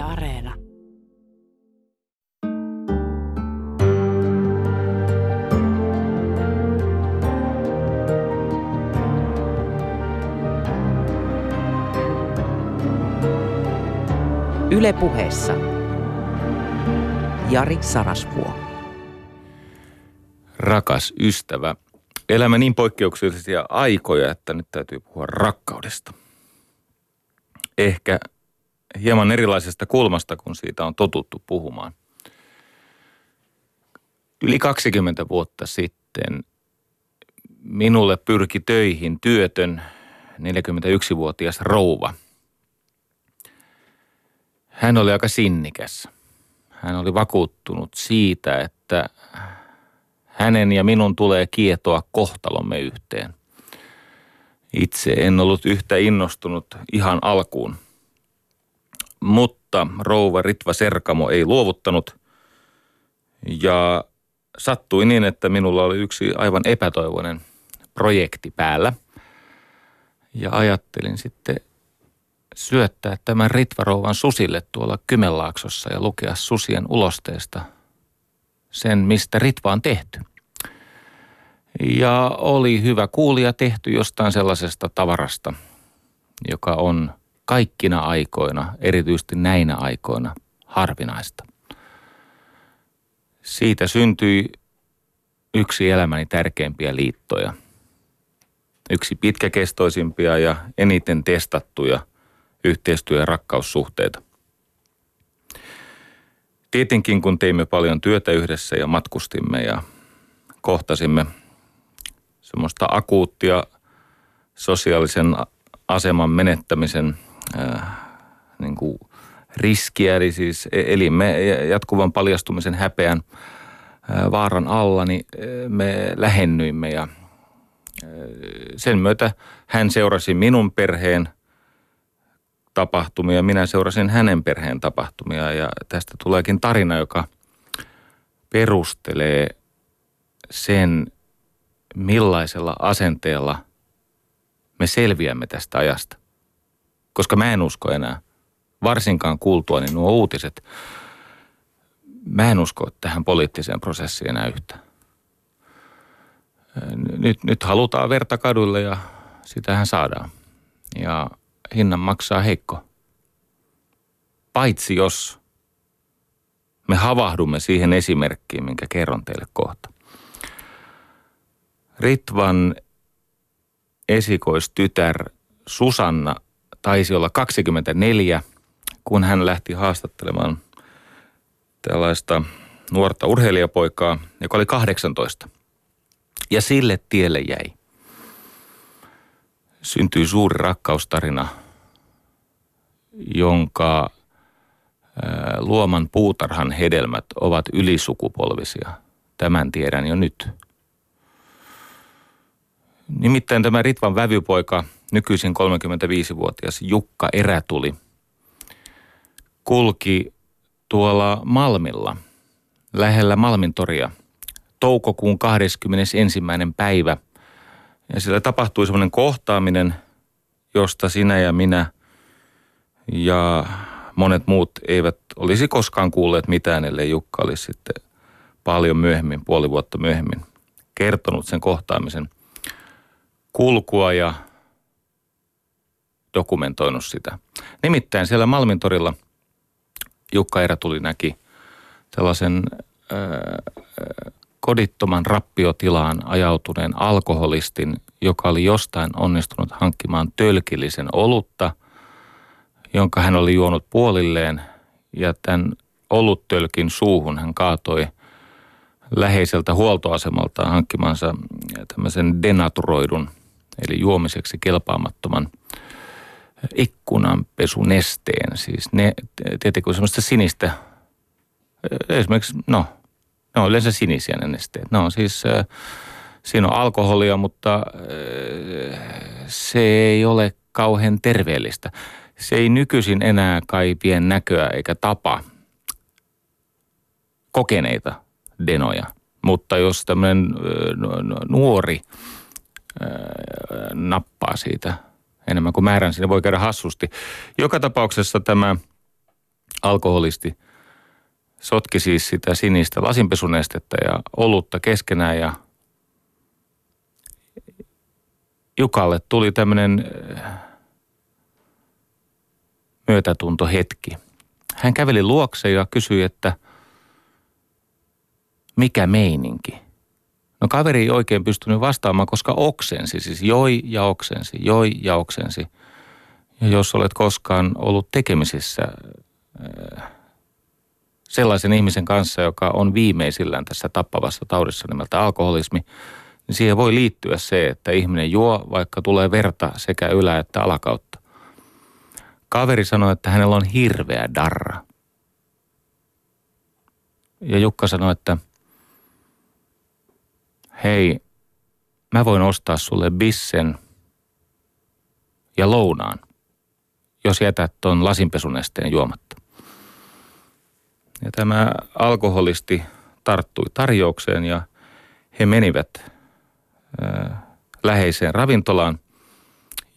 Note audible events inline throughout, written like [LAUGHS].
Yle Areena. Yle puheessa. Jari Sarasvuo. Rakas ystävä, elämä niin poikkeuksellisia aikoja, että nyt täytyy puhua rakkaudesta. Ehkä hieman erilaisesta kulmasta, kun siitä on totuttu puhumaan. Yli 20 vuotta sitten minulle pyrki töihin työtön 41-vuotias rouva. Hän oli aika sinnikäs. Hän oli vakuuttunut siitä, että hänen ja minun tulee kietoa kohtalomme yhteen. Itse en ollut yhtä innostunut ihan alkuun – mutta rouva Ritva Serkamo ei luovuttanut ja sattui niin, että minulla oli yksi aivan epätoivoinen projekti päällä. Ja ajattelin sitten syöttää tämän Ritvarouvan susille tuolla Kymenlaaksossa ja lukea susien ulosteesta sen, mistä Ritva on tehty. Ja oli hyvä kuulija tehty jostain sellaisesta tavarasta, joka on kaikkina aikoina, erityisesti näinä aikoina, harvinaista. Siitä syntyi yksi elämäni tärkeimpiä liittoja. Yksi pitkäkestoisimpia ja eniten testattuja yhteistyö- ja rakkaussuhteita. Tietenkin kun teimme paljon työtä yhdessä ja matkustimme ja kohtasimme semmoista akuuttia sosiaalisen aseman menettämisen – äh, niin kuin riskiä, eli siis e- elimme jatkuvan paljastumisen häpeän äh, vaaran alla, niin äh, me lähennyimme ja äh, sen myötä hän seurasi minun perheen tapahtumia, minä seurasin hänen perheen tapahtumia ja tästä tuleekin tarina, joka perustelee sen, millaisella asenteella me selviämme tästä ajasta koska mä en usko enää, varsinkaan kuultua niin nuo uutiset, mä en usko tähän poliittiseen prosessiin enää yhtään. Nyt, nyt halutaan verta kaduille ja sitähän saadaan. Ja hinnan maksaa heikko. Paitsi jos me havahdumme siihen esimerkkiin, minkä kerron teille kohta. Ritvan esikoistytär Susanna taisi olla 24, kun hän lähti haastattelemaan tällaista nuorta urheilijapoikaa, joka oli 18. Ja sille tielle jäi. Syntyi suuri rakkaustarina, jonka luoman puutarhan hedelmät ovat ylisukupolvisia. Tämän tiedän jo nyt. Nimittäin tämä Ritvan vävypoika – nykyisin 35-vuotias Jukka Erätuli kulki tuolla Malmilla, lähellä Malmintoria, toukokuun 21. päivä. Ja siellä tapahtui semmoinen kohtaaminen, josta sinä ja minä ja monet muut eivät olisi koskaan kuulleet mitään, ellei Jukka olisi sitten paljon myöhemmin, puoli vuotta myöhemmin, kertonut sen kohtaamisen kulkua ja dokumentoinut sitä. Nimittäin siellä Malmintorilla Jukka Erä tuli näki sellaisen äh, kodittoman rappiotilaan ajautuneen alkoholistin, joka oli jostain onnistunut hankkimaan tölkillisen olutta, jonka hän oli juonut puolilleen ja tämän oluttölkin suuhun hän kaatoi läheiseltä huoltoasemalta hankkimansa tämmöisen denaturoidun, eli juomiseksi kelpaamattoman – ikkunanpesunesteen, siis ne, tietenkin semmoista sinistä, esimerkiksi, no, ne on yleensä sinisiä ne nesteet. Ne on siis, siinä on alkoholia, mutta se ei ole kauhean terveellistä. Se ei nykyisin enää kai vie näköä eikä tapa kokeneita denoja. Mutta jos tämmöinen nuori nappaa siitä – enemmän kuin määrän, siinä voi käydä hassusti. Joka tapauksessa tämä alkoholisti sotki siis sitä sinistä lasinpesunestettä ja olutta keskenään ja Jukalle tuli tämmöinen äh, myötätuntohetki. Hän käveli luokse ja kysyi, että mikä meininki? No kaveri ei oikein pystynyt vastaamaan, koska oksensi, siis joi ja oksensi, joi ja oksensi. Ja jos olet koskaan ollut tekemisissä äh, sellaisen ihmisen kanssa, joka on viimeisillään tässä tappavassa taudissa nimeltä alkoholismi, niin siihen voi liittyä se, että ihminen juo, vaikka tulee verta sekä ylä- että alakautta. Kaveri sanoi, että hänellä on hirveä darra. Ja Jukka sanoi, että hei, mä voin ostaa sulle bissen ja lounaan, jos jätät ton lasinpesunesteen juomatta. Ja tämä alkoholisti tarttui tarjoukseen ja he menivät läheiseen ravintolaan,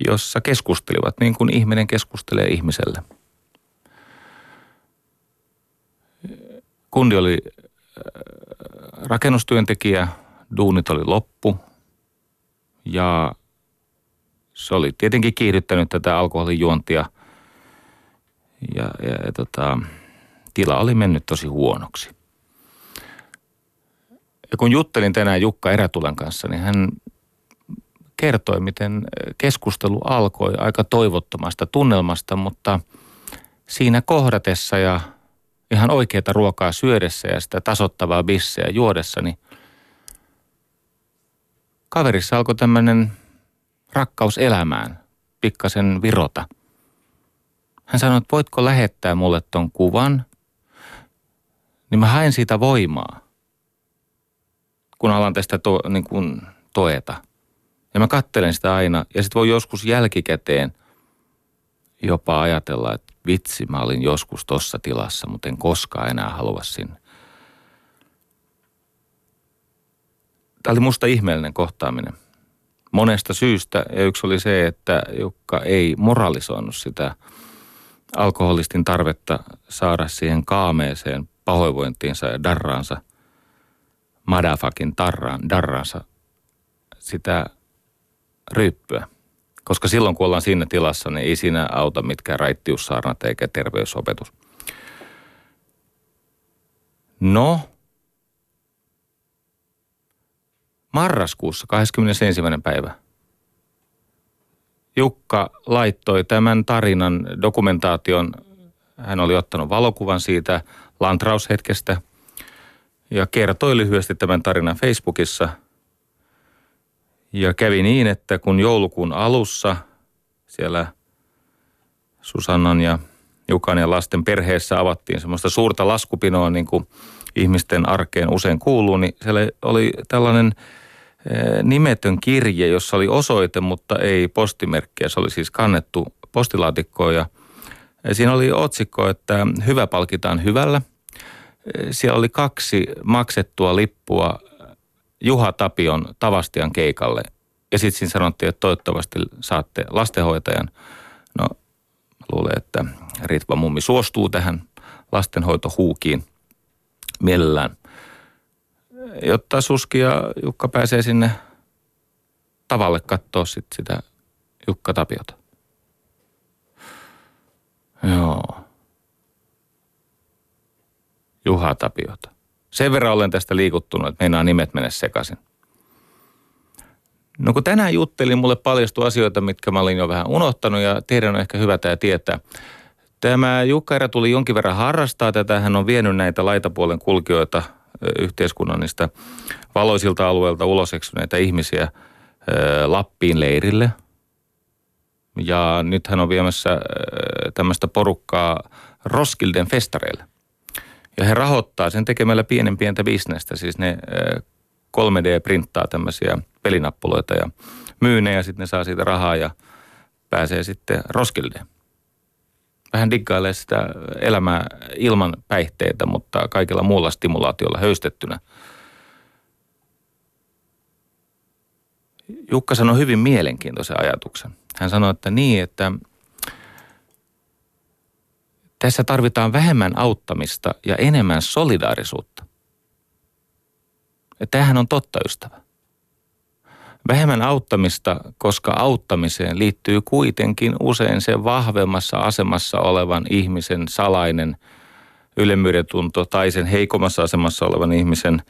jossa keskustelivat niin kuin ihminen keskustelee ihmiselle. Kundi oli rakennustyöntekijä, duunit oli loppu ja se oli tietenkin kiihdyttänyt tätä alkoholijuontia ja, ja, ja tota, tila oli mennyt tosi huonoksi. Ja kun juttelin tänään Jukka Erätulen kanssa, niin hän kertoi, miten keskustelu alkoi aika toivottomasta tunnelmasta, mutta siinä kohdatessa ja ihan oikeita ruokaa syödessä ja sitä tasottavaa bisseä juodessa, niin kaverissa alkoi tämmöinen rakkaus elämään, pikkasen virota. Hän sanoi, että voitko lähettää mulle ton kuvan, niin mä haen siitä voimaa kun alan tästä to, niin kuin toeta. Ja mä kattelen sitä aina ja sitten voi joskus jälkikäteen jopa ajatella, että vitsi, mä olin joskus tossa tilassa, mutta en koskaan enää halua sinne. Tämä oli musta ihmeellinen kohtaaminen. Monesta syystä. Ja yksi oli se, että Jukka ei moralisoinut sitä alkoholistin tarvetta saada siihen kaameeseen pahoinvointiinsa ja darraansa – madafakin tarraan, darransa sitä ryyppyä. Koska silloin kun ollaan siinä tilassa, niin ei siinä auta mitkään raittiussaarnat eikä terveysopetus. No, marraskuussa 21. päivä Jukka laittoi tämän tarinan dokumentaation. Hän oli ottanut valokuvan siitä lantraushetkestä – ja kertoi lyhyesti tämän tarinan Facebookissa. Ja kävi niin, että kun joulukuun alussa siellä Susannan ja Jukan ja lasten perheessä avattiin semmoista suurta laskupinoa, niin kuin ihmisten arkeen usein kuuluu, niin siellä oli tällainen nimetön kirje, jossa oli osoite, mutta ei postimerkkiä. Se oli siis kannettu postilaatikkoon ja siinä oli otsikko, että hyvä palkitaan hyvällä – siellä oli kaksi maksettua lippua Juha Tapion Tavastian keikalle. Ja sitten siinä sanottiin, että toivottavasti saatte lastenhoitajan. No, luulen, että Ritva mummi suostuu tähän lastenhoitohuukiin mielellään. Jotta Suski ja Jukka pääsee sinne tavalle katsoa sit sitä Jukka Tapiota. Joo. Juha Tapiota. Sen verran olen tästä liikuttunut, että meinaa nimet mennä sekaisin. No kun tänään juttelin, mulle paljastui asioita, mitkä mä olin jo vähän unohtanut ja teidän on ehkä hyvä tämä tietää. Tämä Jukka tuli jonkin verran harrastaa tätä. Hän on vienyt näitä laitapuolen kulkijoita yhteiskunnan niistä valoisilta alueilta ulos eksyneitä ihmisiä Lappiin leirille. Ja nyt hän on viemässä tämmöistä porukkaa Roskilden festareille. Ja he rahoittaa sen tekemällä pienen pientä bisnestä, siis ne 3D-printtaa tämmöisiä pelinappuloita ja myy ne ja sitten ne saa siitä rahaa ja pääsee sitten Roskildeen. Vähän diggailee sitä elämää ilman päihteitä, mutta kaikilla muulla stimulaatiolla höystettynä. Jukka sanoi hyvin mielenkiintoisen ajatuksen. Hän sanoi, että niin, että Tässä tarvitaan vähemmän auttamista ja enemmän solidaarisuutta. Ja tämähän on totta, ystävä. Vähemmän auttamista, koska auttamiseen liittyy kuitenkin usein se vahvemmassa asemassa olevan ihmisen salainen ylemmyyden tunto tai sen heikommassa asemassa olevan ihmisen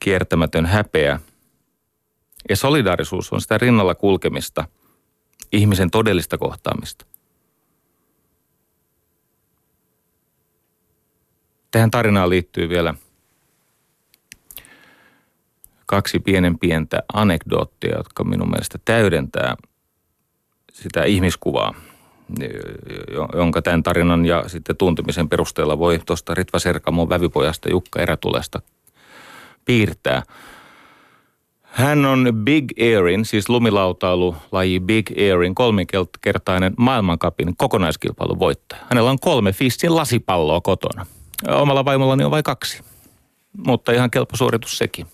kiertämätön häpeä. Ja solidaarisuus on sitä rinnalla kulkemista, ihmisen todellista kohtaamista. Tähän tarinaan liittyy vielä kaksi pienen pientä anekdoottia, jotka minun mielestä täydentää sitä ihmiskuvaa, jonka tämän tarinan ja sitten tuntemisen perusteella voi tuosta Ritva Serkamon vävypojasta Jukka Erätulesta piirtää. Hän on Big Airin, siis lumilautailu laji Big Airin kolminkertainen maailmankapin kokonaiskilpailun voittaja. Hänellä on kolme Fissin lasipalloa kotona. Omalla vaimollani on vain kaksi, mutta ihan kelpo suoritus sekin.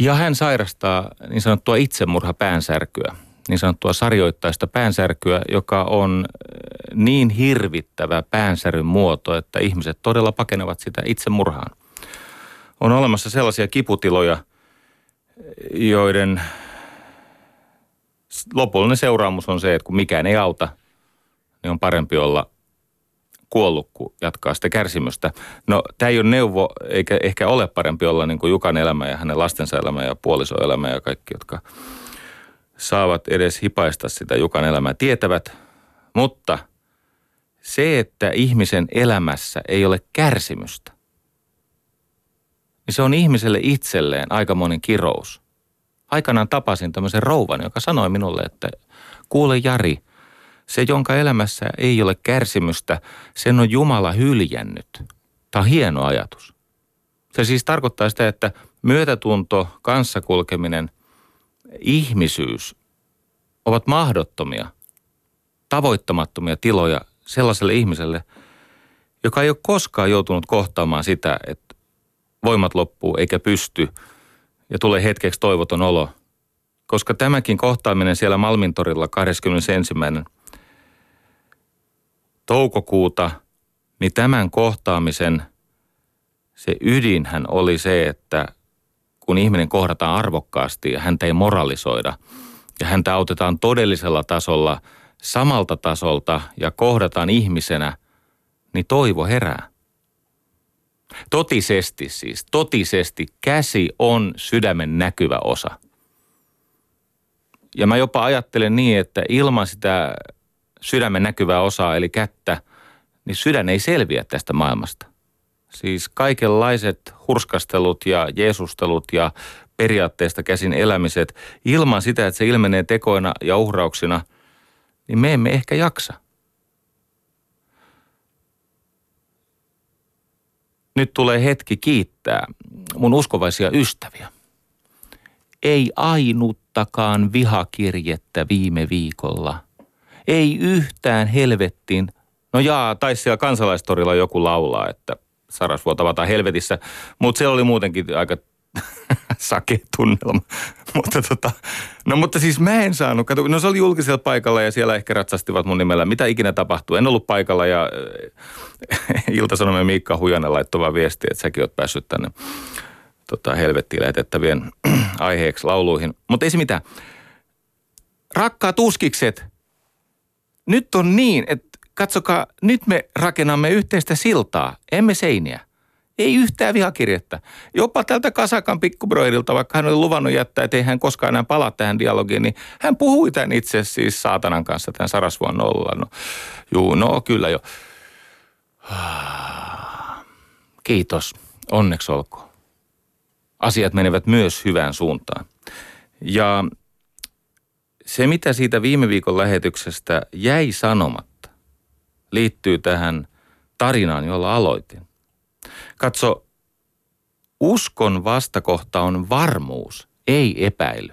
Ja hän sairastaa niin sanottua itsemurha päänsärkyä, niin sanottua sarjoittaista päänsärkyä, joka on eh, niin hirvittävä päänsäryn muoto, että ihmiset todella pakenevat sitä itsemurhaan. On olemassa sellaisia kiputiloja, joiden lopullinen seuraamus on se, että kun mikään ei auta, niin on parempi olla kuollut, kun jatkaa sitä kärsimystä. No tämä ei ole neuvo, eikä ehkä ole parempi olla niin kuin Jukan elämä ja hänen lastensa elämä ja puolisoelämä ja kaikki, jotka saavat edes hipaista sitä Jukan elämää, tietävät. Mutta se, että ihmisen elämässä ei ole kärsimystä, niin se on ihmiselle itselleen aikamoinen kirous. Aikanaan tapasin tämmöisen rouvan, joka sanoi minulle, että kuule Jari – se, jonka elämässä ei ole kärsimystä, sen on Jumala hyljännyt. Tämä on hieno ajatus. Se siis tarkoittaa sitä, että myötätunto, kanssakulkeminen, ihmisyys ovat mahdottomia, tavoittamattomia tiloja sellaiselle ihmiselle, joka ei ole koskaan joutunut kohtaamaan sitä, että voimat loppuu eikä pysty ja tulee hetkeksi toivoton olo. Koska tämäkin kohtaaminen siellä Malmintorilla 21 toukokuuta, niin tämän kohtaamisen se ydinhän oli se, että kun ihminen kohdataan arvokkaasti ja häntä ei moralisoida ja häntä autetaan todellisella tasolla samalta tasolta ja kohdataan ihmisenä, niin toivo herää. Totisesti siis, totisesti käsi on sydämen näkyvä osa. Ja mä jopa ajattelen niin, että ilman sitä sydämen näkyvää osaa, eli kättä, niin sydän ei selviä tästä maailmasta. Siis kaikenlaiset hurskastelut ja jeesustelut ja periaatteesta käsin elämiset, ilman sitä, että se ilmenee tekoina ja uhrauksina, niin me emme ehkä jaksa. Nyt tulee hetki kiittää mun uskovaisia ystäviä. Ei ainuttakaan vihakirjettä viime viikolla – ei yhtään helvettiin. No jaa, tai siellä kansalaistorilla joku laulaa, että Sarasvuo tavataan helvetissä, mutta se oli muutenkin aika [LAUGHS] sake tunnelma. [LAUGHS] mutta tota, no mutta siis mä en saanut, kato, no se oli julkisella paikalla ja siellä ehkä ratsastivat mun nimellä. Mitä ikinä tapahtuu? En ollut paikalla ja äh, [LAUGHS] Ilta-Sanomien Miikka Hujanen laittoi vaan viestiä, että säkin oot päässyt tänne tota, helvettiin lähetettävien [CLEARS THROAT] aiheeksi lauluihin. Mutta ei se mitään. Rakkaat uskikset, nyt on niin, että katsokaa, nyt me rakennamme yhteistä siltaa, emme seiniä. Ei yhtään vihakirjettä. Jopa tältä Kasakan pikkubroidilta, vaikka hän oli luvannut jättää, että ei hän koskaan enää palaa tähän dialogiin, niin hän puhui tämän itse siis saatanan kanssa, tämän Sarasvuon nolla. No, juu, no kyllä jo. Kiitos. Onneksi olkoon. Asiat menevät myös hyvään suuntaan. Ja se, mitä siitä viime viikon lähetyksestä jäi sanomatta, liittyy tähän tarinaan, jolla aloitin. Katso, uskon vastakohta on varmuus, ei epäily.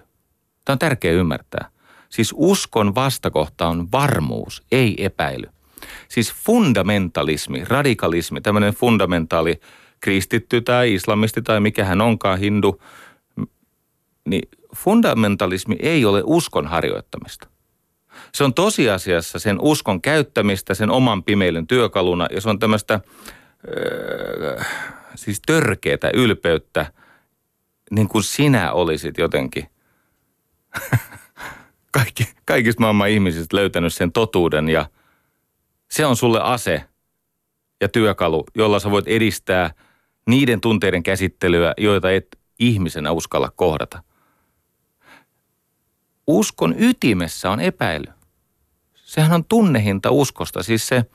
Tämä on tärkeää ymmärtää. Siis uskon vastakohta on varmuus, ei epäily. Siis fundamentalismi, radikalismi, tämmöinen fundamentaali kristitty tai islamisti tai mikä hän onkaan, hindu, niin fundamentalismi ei ole uskon harjoittamista. Se on tosiasiassa sen uskon käyttämistä sen oman pimeilyn työkaluna ja se on tämmöistä öö, siis törkeätä ylpeyttä, niin kuin sinä olisit jotenkin [LAUGHS] kaikki, kaikista maailman ihmisistä löytänyt sen totuuden ja se on sulle ase ja työkalu, jolla sä voit edistää niiden tunteiden käsittelyä, joita et ihmisenä uskalla kohdata. Uskon ytimessä on epäily. Sehän on tunnehinta uskosta, siis se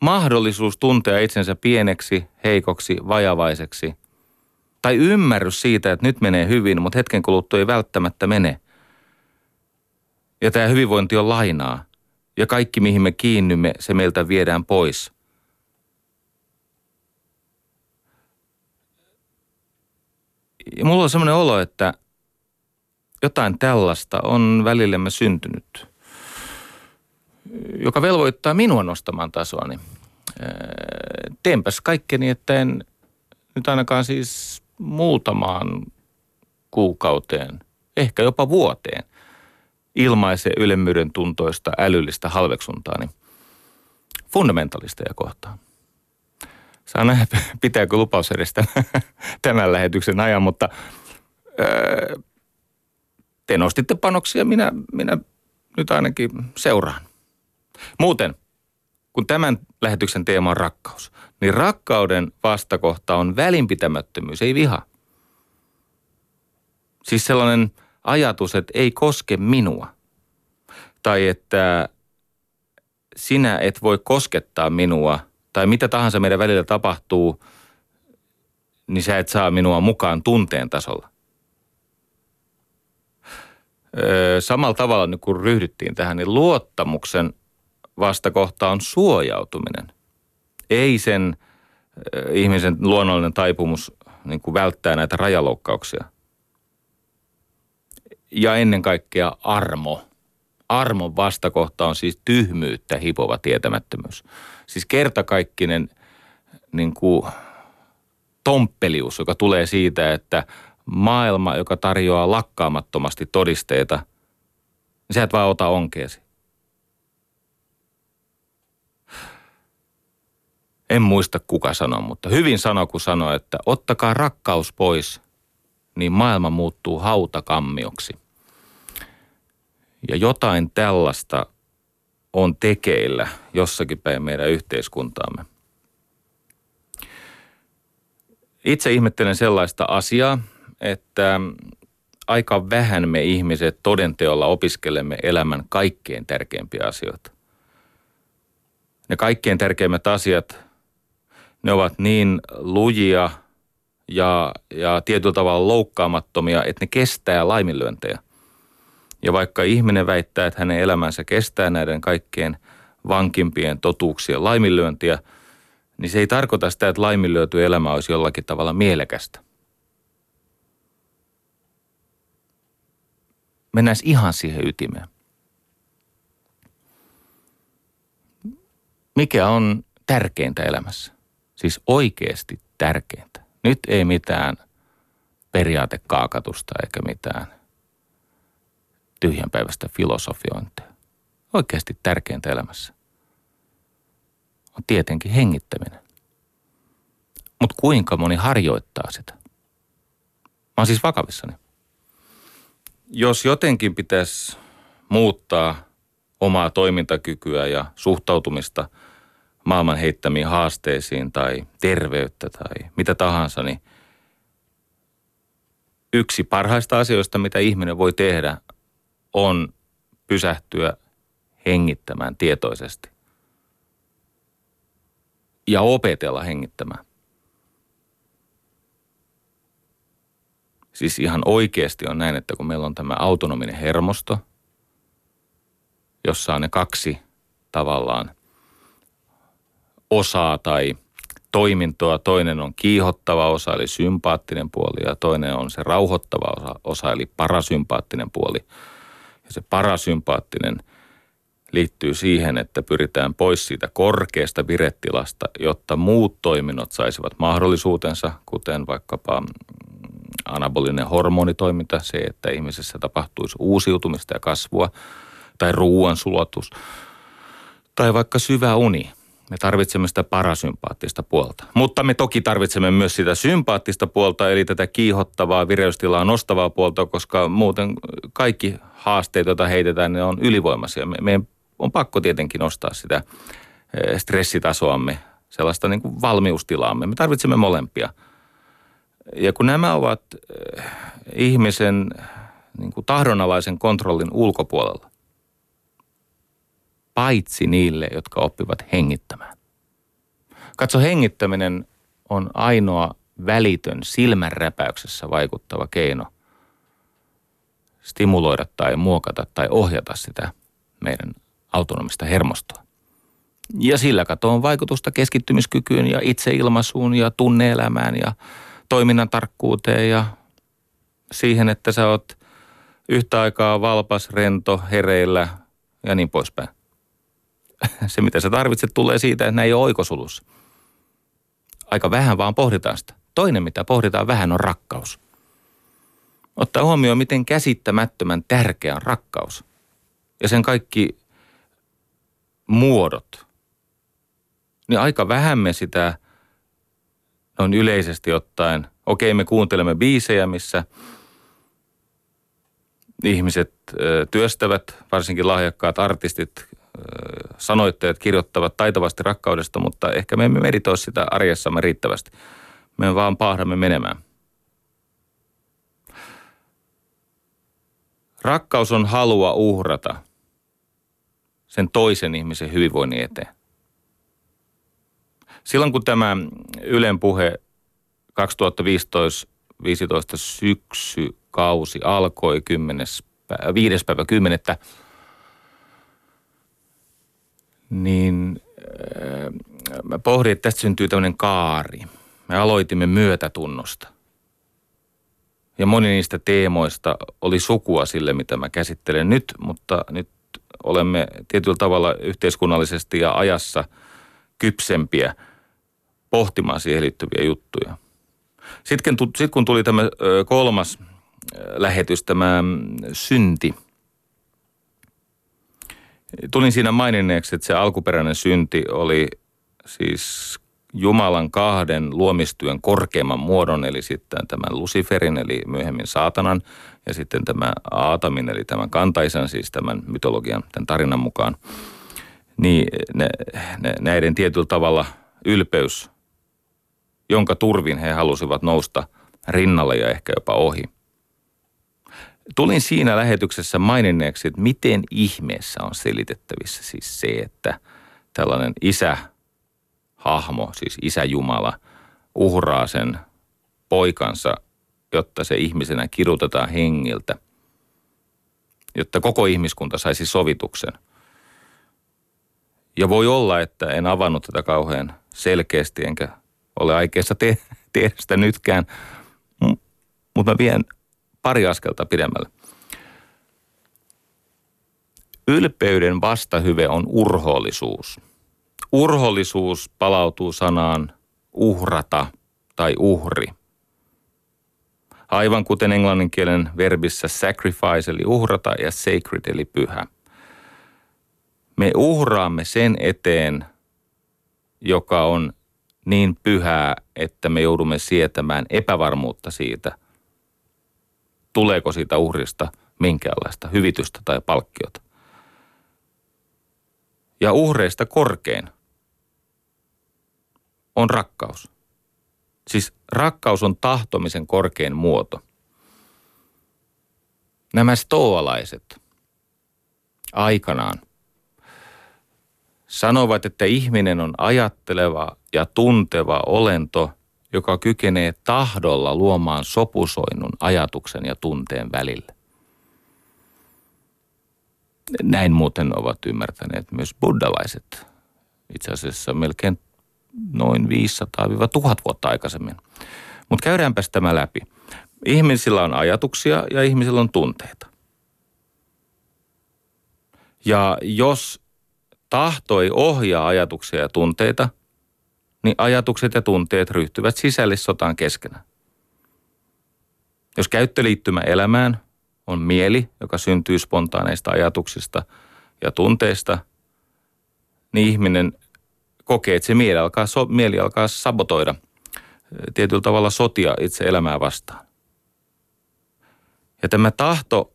mahdollisuus tuntea itsensä pieneksi, heikoksi, vajavaiseksi – tai ymmärrys siitä, että nyt menee hyvin, mutta hetken kuluttua ei välttämättä mene. Ja tämä hyvinvointi on lainaa. Ja kaikki, mihin me kiinnymme, se meiltä viedään pois. Ja mulla on semmoinen olo, että jotain tällaista on välillemme syntynyt, joka velvoittaa minua nostamaan tasoani. Teenpäs kaikkeni, että en nyt ainakaan siis muutamaan kuukauteen, ehkä jopa vuoteen ilmaisee ylemmyyden tuntoista älyllistä halveksuntaani fundamentalisteja kohtaan. Saa nähdä, [LAUGHS] pitääkö lupaus edes tämän lähetyksen ajan, mutta öö, te nostitte panoksia, minä, minä nyt ainakin seuraan. Muuten, kun tämän lähetyksen teema on rakkaus, niin rakkauden vastakohta on välinpitämättömyys, ei viha. Siis sellainen ajatus, että ei koske minua. Tai että sinä et voi koskettaa minua, tai mitä tahansa meidän välillä tapahtuu, niin sä et saa minua mukaan tunteen tasolla. Samalla tavalla, niin kun ryhdyttiin tähän, niin luottamuksen vastakohta on suojautuminen ei sen ihmisen luonnollinen taipumus niin kuin välttää näitä rajaloukkauksia. Ja ennen kaikkea armo. Armon vastakohta on siis tyhmyyttä hipova tietämättömyys. Siis kertakaikkinen niin kuin tomppelius, joka tulee siitä, että maailma, joka tarjoaa lakkaamattomasti todisteita, niin sä et vaan ota onkeesi. En muista kuka sanoi, mutta hyvin sanoi, kun sanoi, että ottakaa rakkaus pois, niin maailma muuttuu hautakammioksi. Ja jotain tällaista on tekeillä jossakin päin meidän yhteiskuntaamme. Itse ihmettelen sellaista asiaa, että aika vähän me ihmiset todenteolla opiskelemme elämän kaikkein tärkeimpiä asioita. Ne kaikkein tärkeimmät asiat ne ovat niin lujia ja, ja tietyllä tavalla loukkaamattomia, että ne kestää laiminlyöntejä. Ja vaikka ihminen väittää, että hänen elämänsä kestää näiden kaikkien vankimpien totuuksien laiminlyöntiä, niin se ei tarkoita sitä, että laiminlyöty elämä olisi jollakin tavalla mielekästä. Mennään ihan siihen ytimeen. Mikä on tärkeintä elämässä? Siis oikeasti tärkeintä. Nyt ei mitään periaatekaakatusta eikä mitään tyhjänpäiväistä filosofiointia. Oikeasti tärkeintä elämässä on tietenkin hengittäminen. Mutta kuinka moni harjoittaa sitä? Mä oon siis vakavissani. Jos jotenkin pitäisi muuttaa omaa toimintakykyä ja suhtautumista – maailman heittämiin haasteisiin tai terveyttä tai mitä tahansa, niin yksi parhaista asioista, mitä ihminen voi tehdä, on pysähtyä hengittämään tietoisesti. Ja opetella hengittämään. Siis ihan oikeasti on näin, että kun meillä on tämä autonominen hermosto, jossa on ne kaksi tavallaan osaa tai toimintoa. Toinen on kiihottava osa eli sympaattinen puoli ja toinen on se rauhoittava osa, osa eli parasympaattinen puoli. Ja se parasympaattinen liittyy siihen, että pyritään pois siitä korkeasta virettilasta, jotta muut toiminnot saisivat mahdollisuutensa, kuten vaikkapa anabolinen hormonitoiminta, se, että ihmisessä tapahtuisi uusiutumista ja kasvua, tai ruoansulatus, tai vaikka syvä uni. Me tarvitsemme sitä parasympaattista puolta. Mutta me toki tarvitsemme myös sitä sympaattista puolta, eli tätä kiihottavaa, vireystilaa nostavaa puolta, koska muuten kaikki haasteet, joita heitetään, ne on ylivoimaisia. Me, meidän on pakko tietenkin nostaa sitä eh, stressitasoamme, sellaista niin kuin valmiustilaamme. Me tarvitsemme molempia. Ja kun nämä ovat eh, ihmisen niin kuin tahdonalaisen kontrollin ulkopuolella, paitsi niille, jotka oppivat hengittämään. Katso, hengittäminen on ainoa välitön silmänräpäyksessä vaikuttava keino stimuloida tai muokata tai ohjata sitä meidän autonomista hermostoa. Ja sillä katoon vaikutusta keskittymiskykyyn ja itseilmaisuun ja tunneelämään ja toiminnan tarkkuuteen ja siihen, että sä oot yhtä aikaa valpas, rento, hereillä ja niin poispäin. [LAUGHS] Se, mitä sä tarvitset, tulee siitä, että näin ei ole oikosulussa. Aika vähän vaan pohditaan sitä. Toinen, mitä pohditaan vähän, on rakkaus. Ottaa huomioon, miten käsittämättömän tärkeä on rakkaus. Ja sen kaikki muodot. Niin aika vähän me sitä noin yleisesti ottaen, okei me kuuntelemme biisejä, missä ihmiset työstävät, varsinkin lahjakkaat artistit, sanoittajat kirjoittavat taitavasti rakkaudesta, mutta ehkä me emme meritoi sitä arjessamme riittävästi. Me vaan pahdamme menemään. Rakkaus on halua uhrata sen toisen ihmisen hyvinvoinnin eteen. Silloin kun tämä Ylen puhe 2015 15 syksykausi alkoi 10. Päivä, 5. päivä 10. Niin äh, mä pohdin, että tästä syntyy tämmöinen kaari. Me aloitimme myötätunnosta. Ja moni niistä teemoista oli sukua sille, mitä mä käsittelen nyt, mutta nyt olemme tietyllä tavalla yhteiskunnallisesti ja ajassa kypsempiä pohtimaan siihen liittyviä juttuja. Sitten, sitten kun tuli tämä kolmas lähetys, tämä synti, tulin siinä maininneeksi, että se alkuperäinen synti oli siis Jumalan kahden luomistyön korkeimman muodon, eli sitten tämän Luciferin, eli myöhemmin saatanan, ja sitten tämä Aatamin, eli tämän kantaisen, siis tämän mytologian, tämän tarinan mukaan. Niin ne, ne, näiden tietyllä tavalla ylpeys, jonka turvin he halusivat nousta rinnalle ja ehkä jopa ohi. Tulin siinä lähetyksessä maininneeksi, että miten ihmeessä on selitettävissä siis se, että tällainen isä hahmo, siis isä Jumala, uhraa sen poikansa, jotta se ihmisenä kirutetaan hengiltä, jotta koko ihmiskunta saisi sovituksen. Ja voi olla, että en avannut tätä kauhean selkeästi, enkä ole aikeessa te- tehdä sitä nytkään, mutta mä vien pari askelta pidemmälle. Ylpeyden vastahyve on urhoollisuus – Urhollisuus palautuu sanaan uhrata tai uhri. Aivan kuten englanninkielen verbissä sacrifice eli uhrata ja sacred eli pyhä. Me uhraamme sen eteen, joka on niin pyhää, että me joudumme sietämään epävarmuutta siitä, tuleeko siitä uhrista minkäänlaista hyvitystä tai palkkiota. Ja uhreista korkein on rakkaus. Siis rakkaus on tahtomisen korkein muoto. Nämä stoalaiset aikanaan sanovat, että ihminen on ajatteleva ja tunteva olento, joka kykenee tahdolla luomaan sopusoinnun ajatuksen ja tunteen välille. Näin muuten ovat ymmärtäneet myös buddalaiset. Itse asiassa melkein noin 500-1000 vuotta aikaisemmin. Mutta käydäänpäs tämä läpi. Ihmisillä on ajatuksia ja ihmisillä on tunteita. Ja jos tahto ei ohjaa ajatuksia ja tunteita, niin ajatukset ja tunteet ryhtyvät sisällissotaan keskenään. Jos käyttöliittymä elämään on mieli, joka syntyy spontaaneista ajatuksista ja tunteista, niin ihminen kokee, että se mieli alkaa, so, mieli alkaa sabotoida, tietyllä tavalla sotia itse elämää vastaan. Ja tämä tahto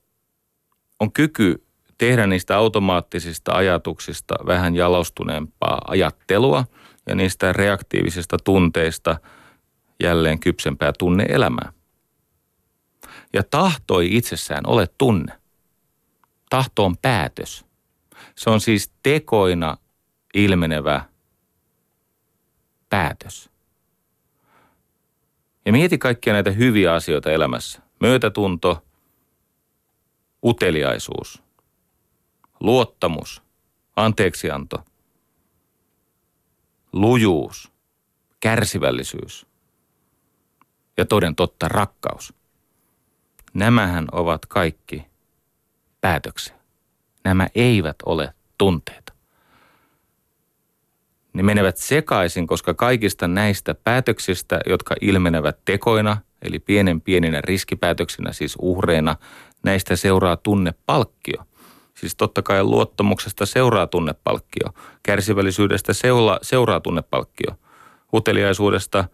on kyky tehdä niistä automaattisista ajatuksista vähän jalostuneempaa ajattelua ja niistä reaktiivisista tunteista jälleen kypsempää tunneelämää. Ja tahto ei itsessään ole tunne. Tahto on päätös. Se on siis tekoina ilmenevä päätös. Ja mieti kaikkia näitä hyviä asioita elämässä. Myötätunto, uteliaisuus, luottamus, anteeksianto, lujuus, kärsivällisyys ja toden totta rakkaus. Nämähän ovat kaikki päätöksiä. Nämä eivät ole tunteita. Ne menevät sekaisin, koska kaikista näistä päätöksistä, jotka ilmenevät tekoina, eli pienen pieninä riskipäätöksinä, siis uhreina, näistä seuraa tunnepalkkio. Siis totta kai luottamuksesta seuraa tunnepalkkio, kärsivällisyydestä seula, seuraa tunnepalkkio, uteliaisuudesta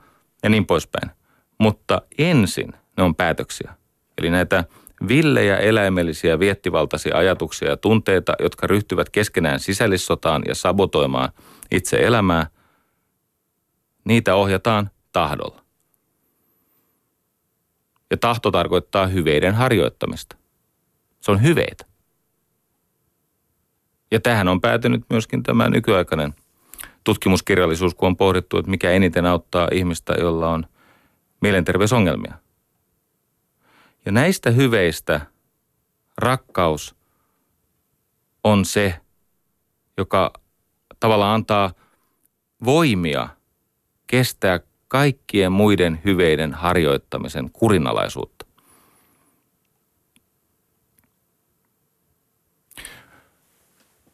ja niin poispäin. Mutta ensin ne on päätöksiä. Eli näitä villejä, eläimellisiä, viettivaltaisia ajatuksia ja tunteita, jotka ryhtyvät keskenään sisällissotaan ja sabotoimaan itse elämää, niitä ohjataan tahdolla. Ja tahto tarkoittaa hyveiden harjoittamista. Se on hyveitä. Ja tähän on päätynyt myöskin tämä nykyaikainen tutkimuskirjallisuus, kun on pohdittu, että mikä eniten auttaa ihmistä, jolla on mielenterveysongelmia. Ja näistä hyveistä rakkaus on se, joka tavallaan antaa voimia kestää kaikkien muiden hyveiden harjoittamisen kurinalaisuutta.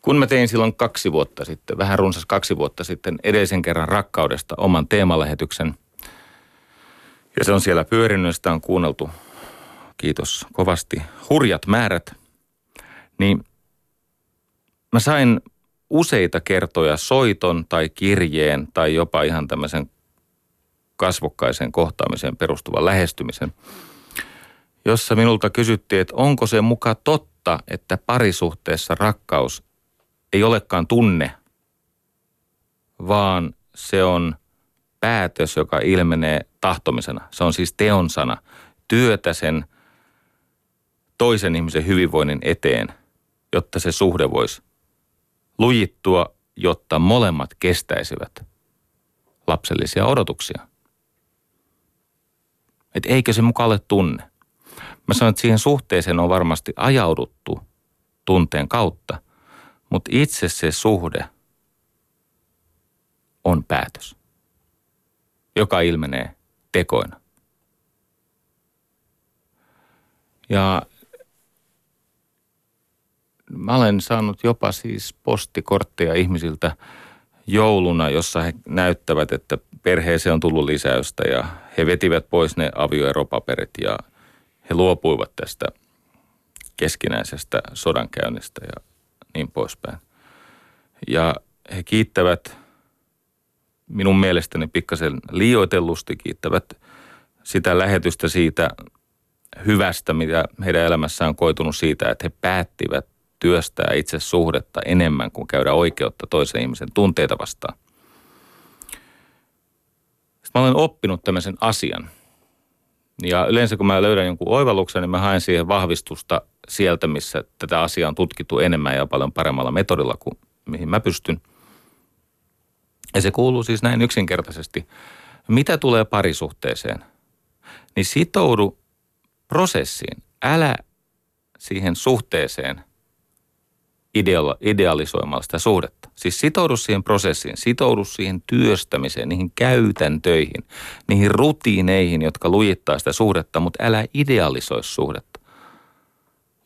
Kun mä tein silloin kaksi vuotta sitten, vähän runsas kaksi vuotta sitten, edellisen kerran rakkaudesta oman teemalähetyksen, ja se on siellä pyörinyt, sitä on kuunneltu, kiitos kovasti, hurjat määrät, niin mä sain useita kertoja soiton tai kirjeen tai jopa ihan tämmöisen kasvokkaisen kohtaamiseen perustuvan lähestymisen, jossa minulta kysyttiin, että onko se muka totta, että parisuhteessa rakkaus ei olekaan tunne, vaan se on päätös, joka ilmenee tahtomisena. Se on siis teon sana, työtä sen toisen ihmisen hyvinvoinnin eteen, jotta se suhde voisi lujittua, jotta molemmat kestäisivät lapsellisia odotuksia. Että eikö se mukaan ole tunne? Mä sanon, että siihen suhteeseen on varmasti ajauduttu tunteen kautta, mutta itse se suhde on päätös, joka ilmenee tekoina. Ja mä olen saanut jopa siis postikortteja ihmisiltä jouluna, jossa he näyttävät, että perheeseen on tullut lisäystä ja he vetivät pois ne avioeropaperit ja he luopuivat tästä keskinäisestä sodankäynnistä ja niin poispäin. Ja he kiittävät minun mielestäni pikkasen liioitellusti, kiittävät sitä lähetystä siitä hyvästä, mitä heidän elämässään on koitunut siitä, että he päättivät työstää itse suhdetta enemmän kuin käydä oikeutta toisen ihmisen tunteita vastaan. Sitten mä olen oppinut tämmöisen asian. Ja yleensä kun mä löydän jonkun oivalluksen, niin mä haen siihen vahvistusta sieltä, missä tätä asiaa on tutkittu enemmän ja paljon paremmalla metodilla kuin mihin mä pystyn. Ja se kuuluu siis näin yksinkertaisesti. Mitä tulee parisuhteeseen, niin sitoudu prosessiin. Älä siihen suhteeseen – idealisoimalla sitä suhdetta. Siis sitoudu siihen prosessiin, sitoudu siihen työstämiseen, niihin käytäntöihin, niihin rutiineihin, jotka lujittaa sitä suhdetta, mutta älä idealisoi suhdetta.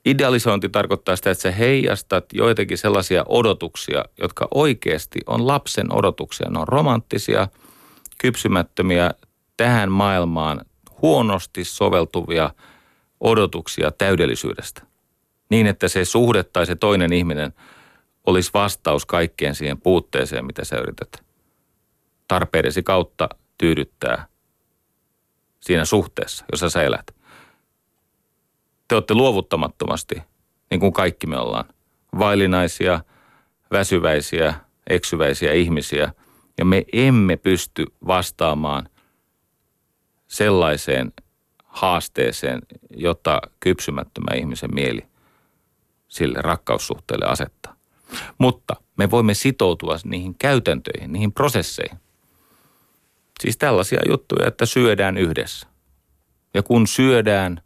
Idealisointi tarkoittaa sitä, että sä heijastat joitakin sellaisia odotuksia, jotka oikeasti on lapsen odotuksia. Ne on romanttisia, kypsymättömiä, tähän maailmaan huonosti soveltuvia odotuksia täydellisyydestä. Niin, että se suhde tai se toinen ihminen olisi vastaus kaikkeen siihen puutteeseen, mitä sä yrität tarpeidesi kautta tyydyttää siinä suhteessa, jossa sä elät. Te olette luovuttamattomasti, niin kuin kaikki me ollaan, vailinaisia, väsyväisiä, eksyväisiä ihmisiä, ja me emme pysty vastaamaan sellaiseen haasteeseen, jota kypsymättömä ihmisen mieli sille rakkaussuhteelle asettaa. Mutta me voimme sitoutua niihin käytäntöihin, niihin prosesseihin. Siis tällaisia juttuja, että syödään yhdessä. Ja kun syödään,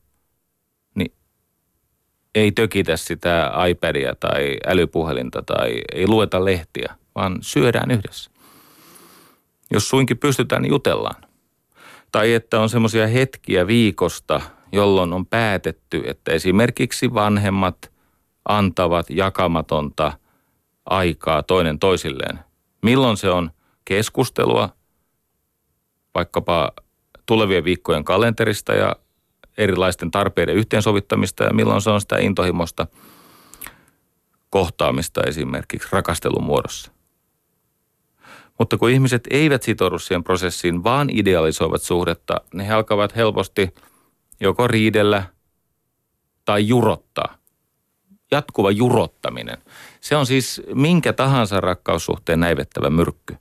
ei tökitä sitä iPadia tai älypuhelinta tai ei lueta lehtiä, vaan syödään yhdessä. Jos suinkin pystytään, niin jutellaan. Tai että on semmoisia hetkiä viikosta, jolloin on päätetty, että esimerkiksi vanhemmat antavat jakamatonta aikaa toinen toisilleen. Milloin se on keskustelua vaikkapa tulevien viikkojen kalenterista ja erilaisten tarpeiden yhteensovittamista ja milloin se on sitä intohimosta kohtaamista esimerkiksi rakastelun muodossa. Mutta kun ihmiset eivät sitoudu siihen prosessiin, vaan idealisoivat suhdetta, niin he alkavat helposti joko riidellä tai jurottaa. Jatkuva jurottaminen. Se on siis minkä tahansa rakkaussuhteen näivettävä myrkky.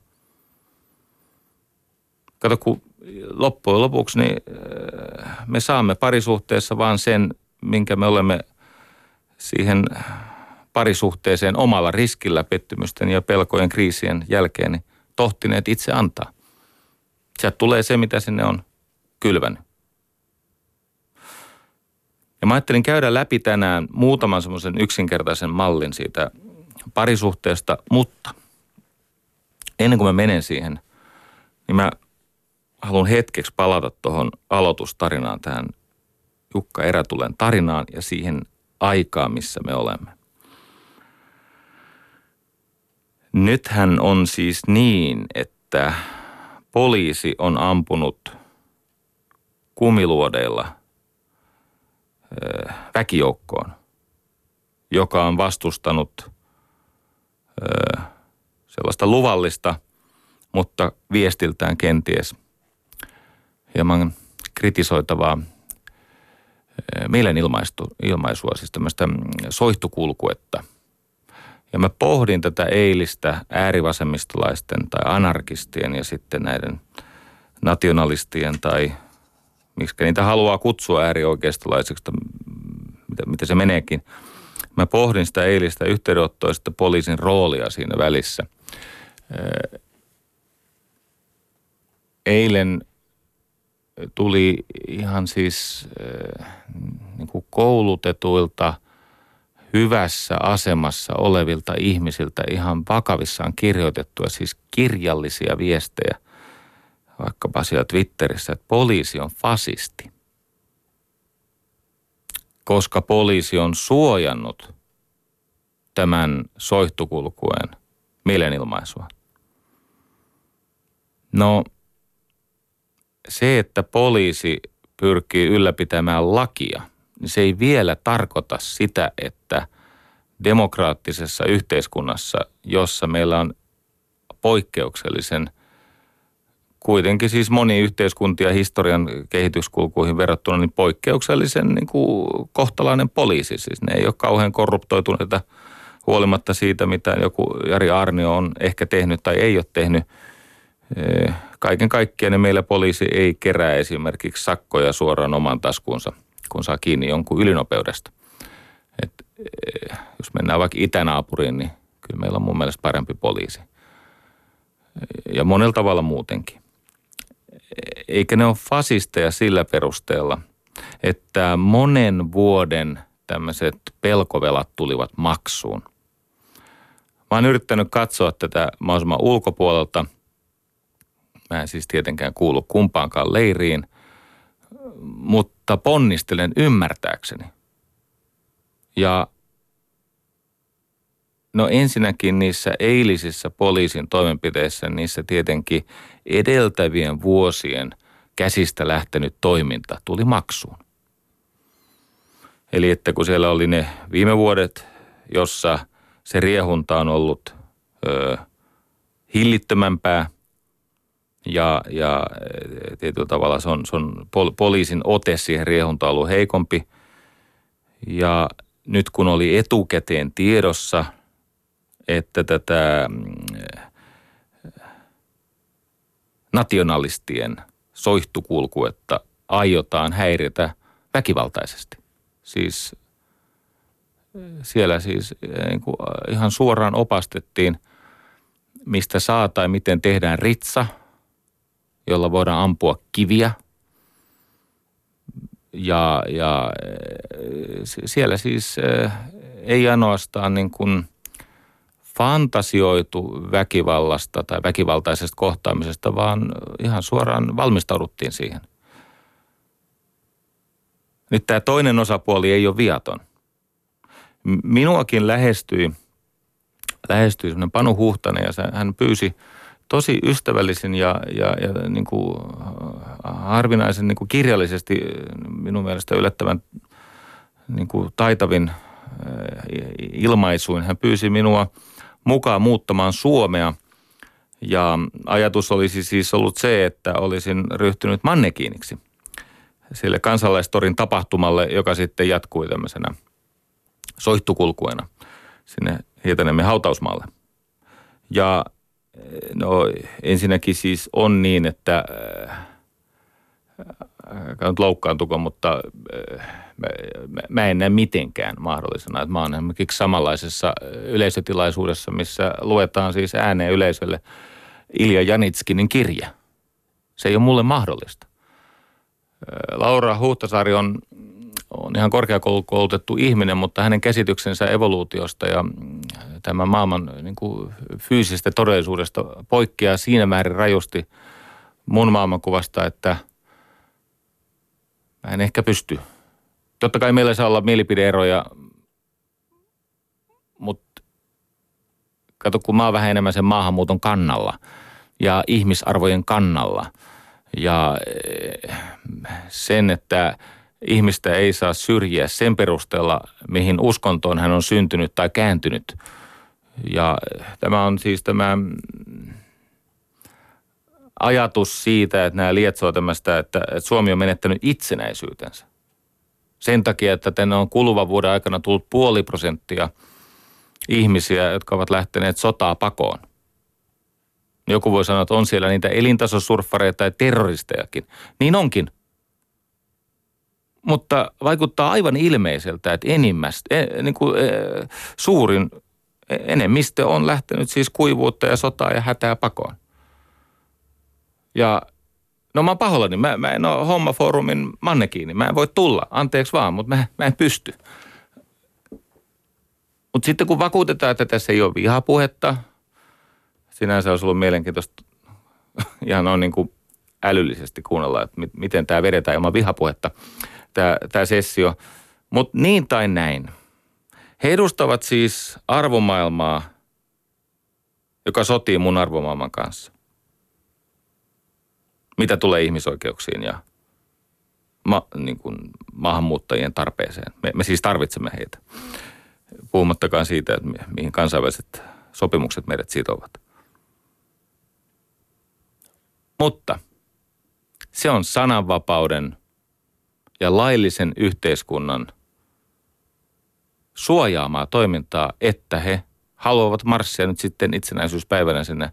Kato, kun loppujen lopuksi niin äh, me saamme parisuhteessa vaan sen, minkä me olemme siihen parisuhteeseen omalla riskillä pettymysten ja pelkojen kriisien jälkeen niin tohtineet itse antaa. Sieltä tulee se, mitä sinne on kylvänyt. Ja mä ajattelin käydä läpi tänään muutaman semmoisen yksinkertaisen mallin siitä parisuhteesta, mutta ennen kuin mä menen siihen, niin mä haluan hetkeksi palata tuohon aloitustarinaan, tähän Jukka Erätulen tarinaan ja siihen aikaan, missä me olemme. Nythän on siis niin, että poliisi on ampunut kumiluodeilla väkijoukkoon, joka on vastustanut sellaista luvallista, mutta viestiltään kenties hieman kritisoitavaa mielenilmaisua, siis tämmöistä mm, soihtukulkuetta – ja mä pohdin tätä eilistä äärivasemmistolaisten tai anarkistien ja sitten näiden nationalistien tai miksi niitä haluaa kutsua äärioikeistolaisiksi, mitä, mitä se meneekin. Mä pohdin sitä eilistä yhteydenottoa poliisin roolia siinä välissä. Eilen tuli ihan siis niin kuin koulutetuilta – hyvässä asemassa olevilta ihmisiltä ihan vakavissaan kirjoitettua, siis kirjallisia viestejä, vaikkapa siellä Twitterissä, että poliisi on fasisti. Koska poliisi on suojannut tämän soihtukulkuen mielenilmaisua. No, se, että poliisi pyrkii ylläpitämään lakia – niin se ei vielä tarkoita sitä, että demokraattisessa yhteiskunnassa, jossa meillä on poikkeuksellisen kuitenkin siis moni yhteiskuntia historian kehityskulkuihin verrattuna niin poikkeuksellisen niin kuin kohtalainen poliisi. Siis ne ei ole kauhean korruptoituneita huolimatta siitä, mitä joku Jari Arnio on ehkä tehnyt tai ei ole tehnyt. Kaiken kaikkiaan meillä poliisi ei kerää esimerkiksi sakkoja suoraan oman taskuunsa – kun saa kiinni jonkun ylinopeudesta. Et, eh, jos mennään vaikka itänaapuriin, niin kyllä meillä on mun mielestä parempi poliisi. Ja monella tavalla muutenkin. Eikä ne ole fasisteja sillä perusteella, että monen vuoden tämmöiset pelkovelat tulivat maksuun. Mä oon yrittänyt katsoa tätä mahdollisimman ulkopuolelta. Mä en siis tietenkään kuulu kumpaankaan leiriin – mutta ponnistelen ymmärtääkseni. Ja no ensinnäkin niissä eilisissä poliisin toimenpiteissä, niissä tietenkin edeltävien vuosien käsistä lähtenyt toiminta tuli maksuun. Eli että kun siellä oli ne viime vuodet, jossa se riehunta on ollut ö, hillittömämpää ja, ja tietyllä tavalla se on, se on poliisin ote siihen riehuntaan ollut heikompi. Ja nyt kun oli etukäteen tiedossa, että tätä mm, nationalistien soihtukulkuetta aiotaan häiritä väkivaltaisesti. Siis siellä siis niin kuin ihan suoraan opastettiin, mistä saa tai miten tehdään ritsa, jolla voidaan ampua kiviä. Ja, ja siellä siis ei ainoastaan niin kuin fantasioitu väkivallasta tai väkivaltaisesta kohtaamisesta, vaan ihan suoraan valmistauduttiin siihen. Nyt tämä toinen osapuoli ei ole viaton. Minuakin lähestyi, lähestyi semmoinen Panu Huhtanen ja hän pyysi tosi ystävällisin ja, ja, ja niin kuin harvinaisen niin kuin kirjallisesti minun mielestä yllättävän niin kuin taitavin ilmaisuin. Hän pyysi minua mukaan muuttamaan Suomea ja ajatus olisi siis ollut se, että olisin ryhtynyt mannekiiniksi – sille kansalaistorin tapahtumalle, joka sitten jatkui tämmöisenä soihtukulkuena sinne Hietaniemen hautausmaalle. Ja no ensinnäkin siis on niin, että äh, nyt loukkaantuko, mutta äh, mä, mä en näe mitenkään mahdollisena, että mä oon esimerkiksi samanlaisessa yleisötilaisuudessa, missä luetaan siis ääneen yleisölle Ilja Janitskinin kirja. Se ei ole mulle mahdollista. Laura Huhtasaari on, on ihan korkeakoulutettu ihminen, mutta hänen käsityksensä evoluutiosta ja mm, tämän maailman niin kuin fyysisestä todellisuudesta poikkeaa siinä määrin rajusti mun maailmankuvasta, että mä en ehkä pysty. Totta kai meillä saa olla mielipideeroja, mutta kato, kun mä oon vähän enemmän sen maahanmuuton kannalla ja ihmisarvojen kannalla – ja eh, sen, että ihmistä ei saa syrjiä sen perusteella, mihin uskontoon hän on syntynyt tai kääntynyt. Ja tämä on siis tämä ajatus siitä, että nämä lietsoo tämmöistä, että Suomi on menettänyt itsenäisyytensä. Sen takia, että tänne on kuluvan vuoden aikana tullut puoli prosenttia ihmisiä, jotka ovat lähteneet sotaa pakoon. Joku voi sanoa, että on siellä niitä elintasosurffareita tai terroristejakin. Niin onkin. Mutta vaikuttaa aivan ilmeiseltä, että enimmästä, e, niin kuin, e, suurin enemmistö on lähtenyt siis kuivuutta ja sotaa ja hätää pakoon. Ja no mä oon mä, mä en ole hommafoorumin mannekiini, mä en voi tulla, anteeksi vaan, mutta mä, mä en pysty. Mutta sitten kun vakuutetaan, että tässä ei ole vihapuhetta, sinänsä olisi ollut mielenkiintoista [LAUGHS] ihan on niin kuin älyllisesti kuunnella, että miten tämä vedetään ilman vihapuhetta, tämä, sessio. Mutta niin tai näin. He edustavat siis arvomaailmaa, joka sotii mun arvomaailman kanssa. Mitä tulee ihmisoikeuksiin ja ma, niin kuin maahanmuuttajien tarpeeseen. Me, me siis tarvitsemme heitä. Puhumattakaan siitä, että mihin kansainväliset sopimukset meidät sitovat. Mutta se on sananvapauden ja laillisen yhteiskunnan suojaamaa toimintaa, että he haluavat marssia nyt sitten itsenäisyyspäivänä sinne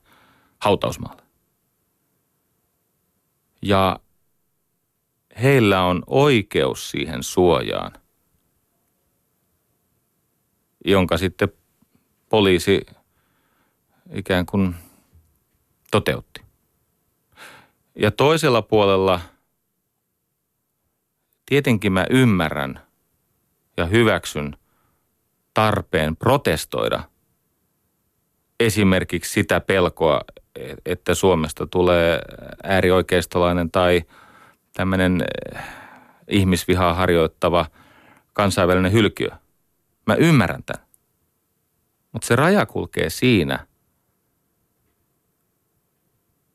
hautausmaalle. Ja heillä on oikeus siihen suojaan, jonka sitten poliisi ikään kuin toteutti. Ja toisella puolella tietenkin mä ymmärrän ja hyväksyn tarpeen protestoida esimerkiksi sitä pelkoa, että Suomesta tulee äärioikeistolainen tai tämmöinen eh, ihmisvihaa harjoittava kansainvälinen hylkiö. Mä ymmärrän tämän. Mutta se raja kulkee siinä,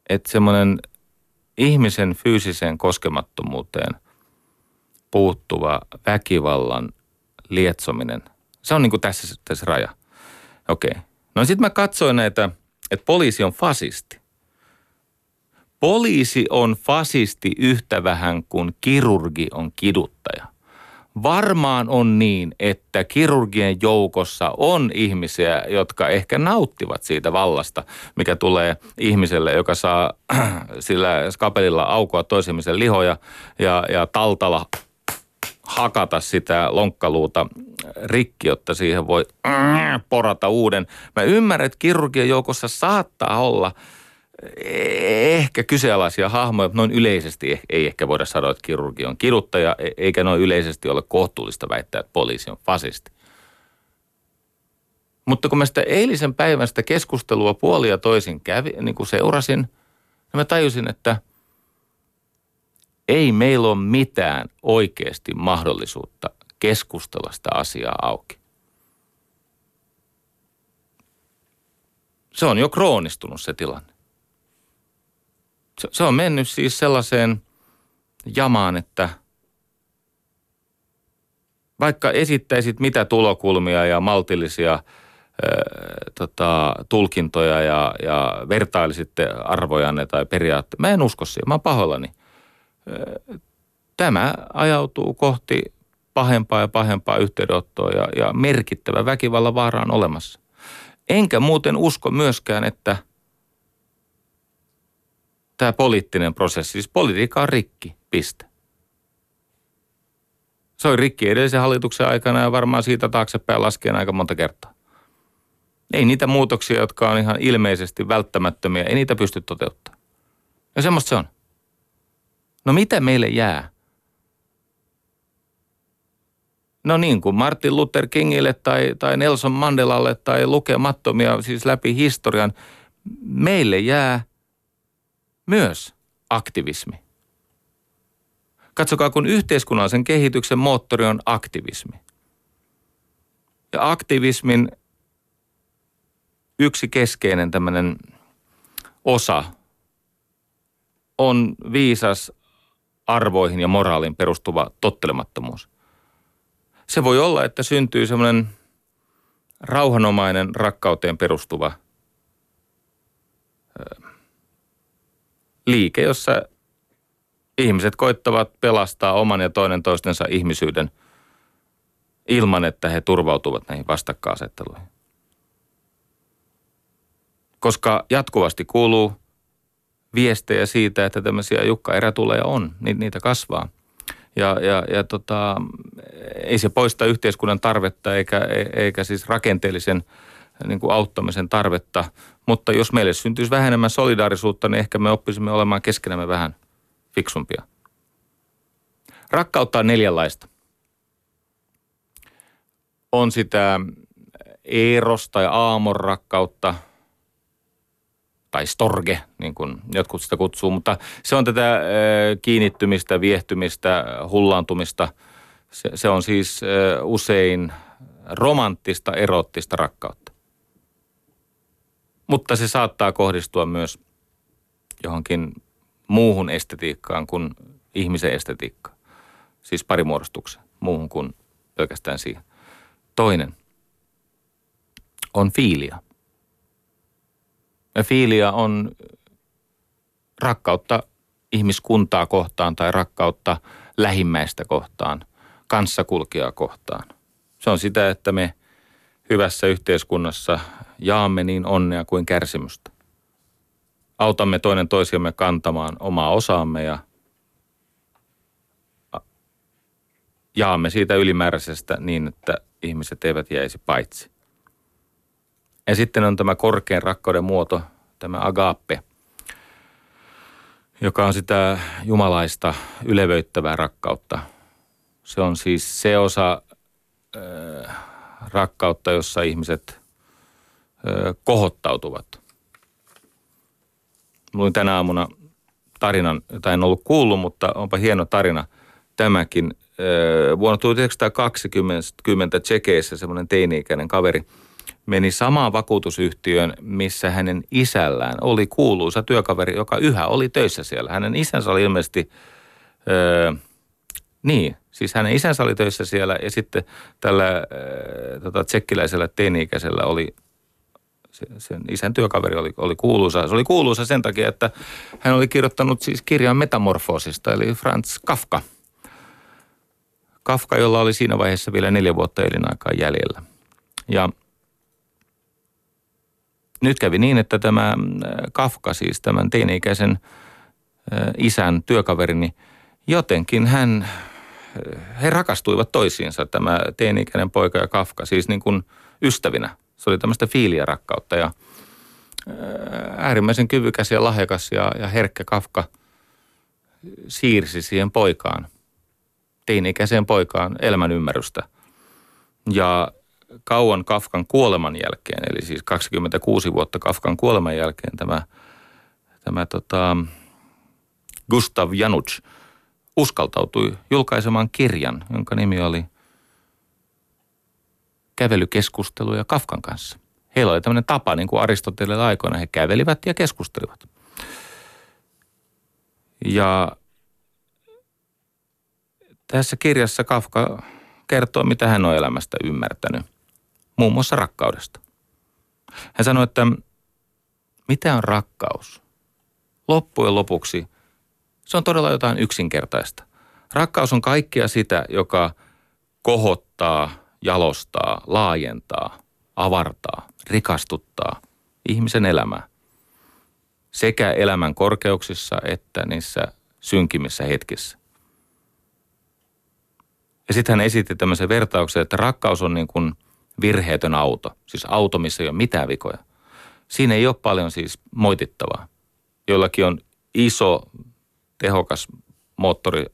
että semmoinen ihmisen fyysiseen koskemattomuuteen puuttuva väkivallan lietsominen. Se on niin kuin tässä, tässä raja. Okei. Okay. No sitten mä katsoin näitä, että poliisi on fasisti. Poliisi on fasisti yhtä vähän kuin kirurgi on kiduttaja. Varmaan on niin, että kirurgien joukossa on ihmisiä, jotka ehkä nauttivat siitä vallasta, mikä tulee ihmiselle, joka saa [CLEARS THROAT] sillä skapelilla aukoa toisen lihoja ja, ja taltalla hakata sitä lonkkaluuta rikki, jotta siihen voi porata uuden. Mä ymmärrän, että kirurgien joukossa saattaa olla – ehkä kyseenalaisia hahmoja, noin yleisesti ei ehkä voida sanoa, että kirurgi on kiduttaja, e- eikä noin yleisesti ole kohtuullista väittää, että poliisi on fasisti. Mutta kun mä sitä eilisen päivän sitä keskustelua puolia toisin kävi, niin kuin seurasin, niin mä tajusin, että ei meillä ole mitään oikeasti mahdollisuutta keskustella sitä asiaa auki. Se on jo kroonistunut se tilanne se, se on mennyt siis sellaiseen jamaan, että vaikka esittäisit mitä tulokulmia ja maltillisia ää, tota, tulkintoja ja, ja vertailisitte arvojanne tai periaatteet, mä en usko siihen, mä oon pahoillani. Tämä ajautuu kohti pahempaa ja pahempaa yhteydenottoa ja, ja merkittävä väkivallan vaara on olemassa. Enkä muuten usko myöskään, että – tämä poliittinen prosessi. Siis politiikka on rikki, piste. Se on rikki edellisen hallituksen aikana ja varmaan siitä taaksepäin laskien aika monta kertaa. Ei niitä muutoksia, jotka on ihan ilmeisesti välttämättömiä, ei niitä pysty toteuttamaan. Ja semmoista se on. No mitä meille jää? No niin kuin Martin Luther Kingille tai, tai Nelson Mandelalle tai lukemattomia siis läpi historian, meille jää – myös aktivismi. Katsokaa, kun yhteiskunnallisen kehityksen moottori on aktivismi. Ja aktivismin yksi keskeinen tämmöinen osa on viisas arvoihin ja moraaliin perustuva tottelemattomuus. Se voi olla, että syntyy semmoinen rauhanomainen rakkauteen perustuva liike, jossa ihmiset koittavat pelastaa oman ja toinen toistensa ihmisyyden ilman, että he turvautuvat näihin vastakkainasetteluihin. Koska jatkuvasti kuuluu viestejä siitä, että tämmöisiä jukka-erätuleja on, niitä kasvaa. Ja, ja, ja tota, ei se poista yhteiskunnan tarvetta eikä, eikä siis rakenteellisen niin kuin auttamisen tarvetta. Mutta jos meille syntyisi vähän enemmän solidaarisuutta, niin ehkä me oppisimme olemaan keskenämme vähän fiksumpia. Rakkautta on neljänlaista. On sitä eros- tai aamon rakkautta, tai storge, niin kuin jotkut sitä kutsuu, mutta se on tätä kiinnittymistä, viehtymistä, hullaantumista. Se, se on siis usein romanttista, erottista rakkautta. Mutta se saattaa kohdistua myös johonkin muuhun estetiikkaan kuin ihmisen estetiikkaan. Siis parimuodostukseen, muuhun kuin pelkästään siihen. Toinen on fiilia. Ja fiilia on rakkautta ihmiskuntaa kohtaan tai rakkautta lähimmäistä kohtaan, kanssakulkijaa kohtaan. Se on sitä, että me hyvässä yhteiskunnassa jaamme niin onnea kuin kärsimystä. Autamme toinen toisiamme kantamaan omaa osaamme ja jaamme siitä ylimääräisestä niin, että ihmiset eivät jäisi paitsi. Ja sitten on tämä korkein rakkauden muoto, tämä agape, joka on sitä jumalaista ylevöittävää rakkautta. Se on siis se osa äh, rakkautta, jossa ihmiset kohottautuvat. Luin tänä aamuna tarinan, jota en ollut kuullut, mutta onpa hieno tarina tämäkin. Vuonna 1920 Tsekeissä semmoinen teini-ikäinen kaveri meni samaan vakuutusyhtiöön, missä hänen isällään oli kuuluisa työkaveri, joka yhä oli töissä siellä. Hänen isänsä oli ilmeisesti, öö, niin, Siis hänen isänsä oli töissä siellä ja sitten tällä äh, tota, tsekkiläisellä teini-ikäisellä oli sen isän työkaveri oli, oli kuuluisa. Se oli kuuluisa sen takia, että hän oli kirjoittanut siis kirjan metamorfoosista, eli Franz Kafka. Kafka, jolla oli siinä vaiheessa vielä neljä vuotta elinaikaa jäljellä. Ja nyt kävi niin, että tämä äh, Kafka, siis tämän teini-ikäisen äh, isän työkaverini, jotenkin hän, äh, he rakastuivat toisiinsa, tämä teini-ikäinen poika ja Kafka, siis niin kuin ystävinä. Se oli tämmöistä fiiliä rakkautta ja äärimmäisen kyvykäs ja lahjakas ja, ja herkkä Kafka siirsi siihen poikaan, teini-ikäiseen poikaan elämän ymmärrystä. Ja kauan Kafkan kuoleman jälkeen, eli siis 26 vuotta Kafkan kuoleman jälkeen tämä, tämä tota, Gustav Januc uskaltautui julkaisemaan kirjan, jonka nimi oli Kävelykeskusteluja Kafkan kanssa. Heillä oli tämmöinen tapa, niin kuin Aristotelille aikoina, he kävelivät ja keskustelivat. Ja tässä kirjassa Kafka kertoo, mitä hän on elämästä ymmärtänyt muun muassa rakkaudesta. Hän sanoi, että mitä on rakkaus? Loppujen lopuksi se on todella jotain yksinkertaista. Rakkaus on kaikkea sitä, joka kohottaa, jalostaa, laajentaa, avartaa, rikastuttaa ihmisen elämää. Sekä elämän korkeuksissa että niissä synkimmissä hetkissä. Ja sitten hän esitti tämmöisen vertauksen, että rakkaus on niin kuin – virheetön auto. Siis auto, missä ei ole mitään vikoja. Siinä ei ole paljon siis moitittavaa. Joillakin on iso, tehokas moottori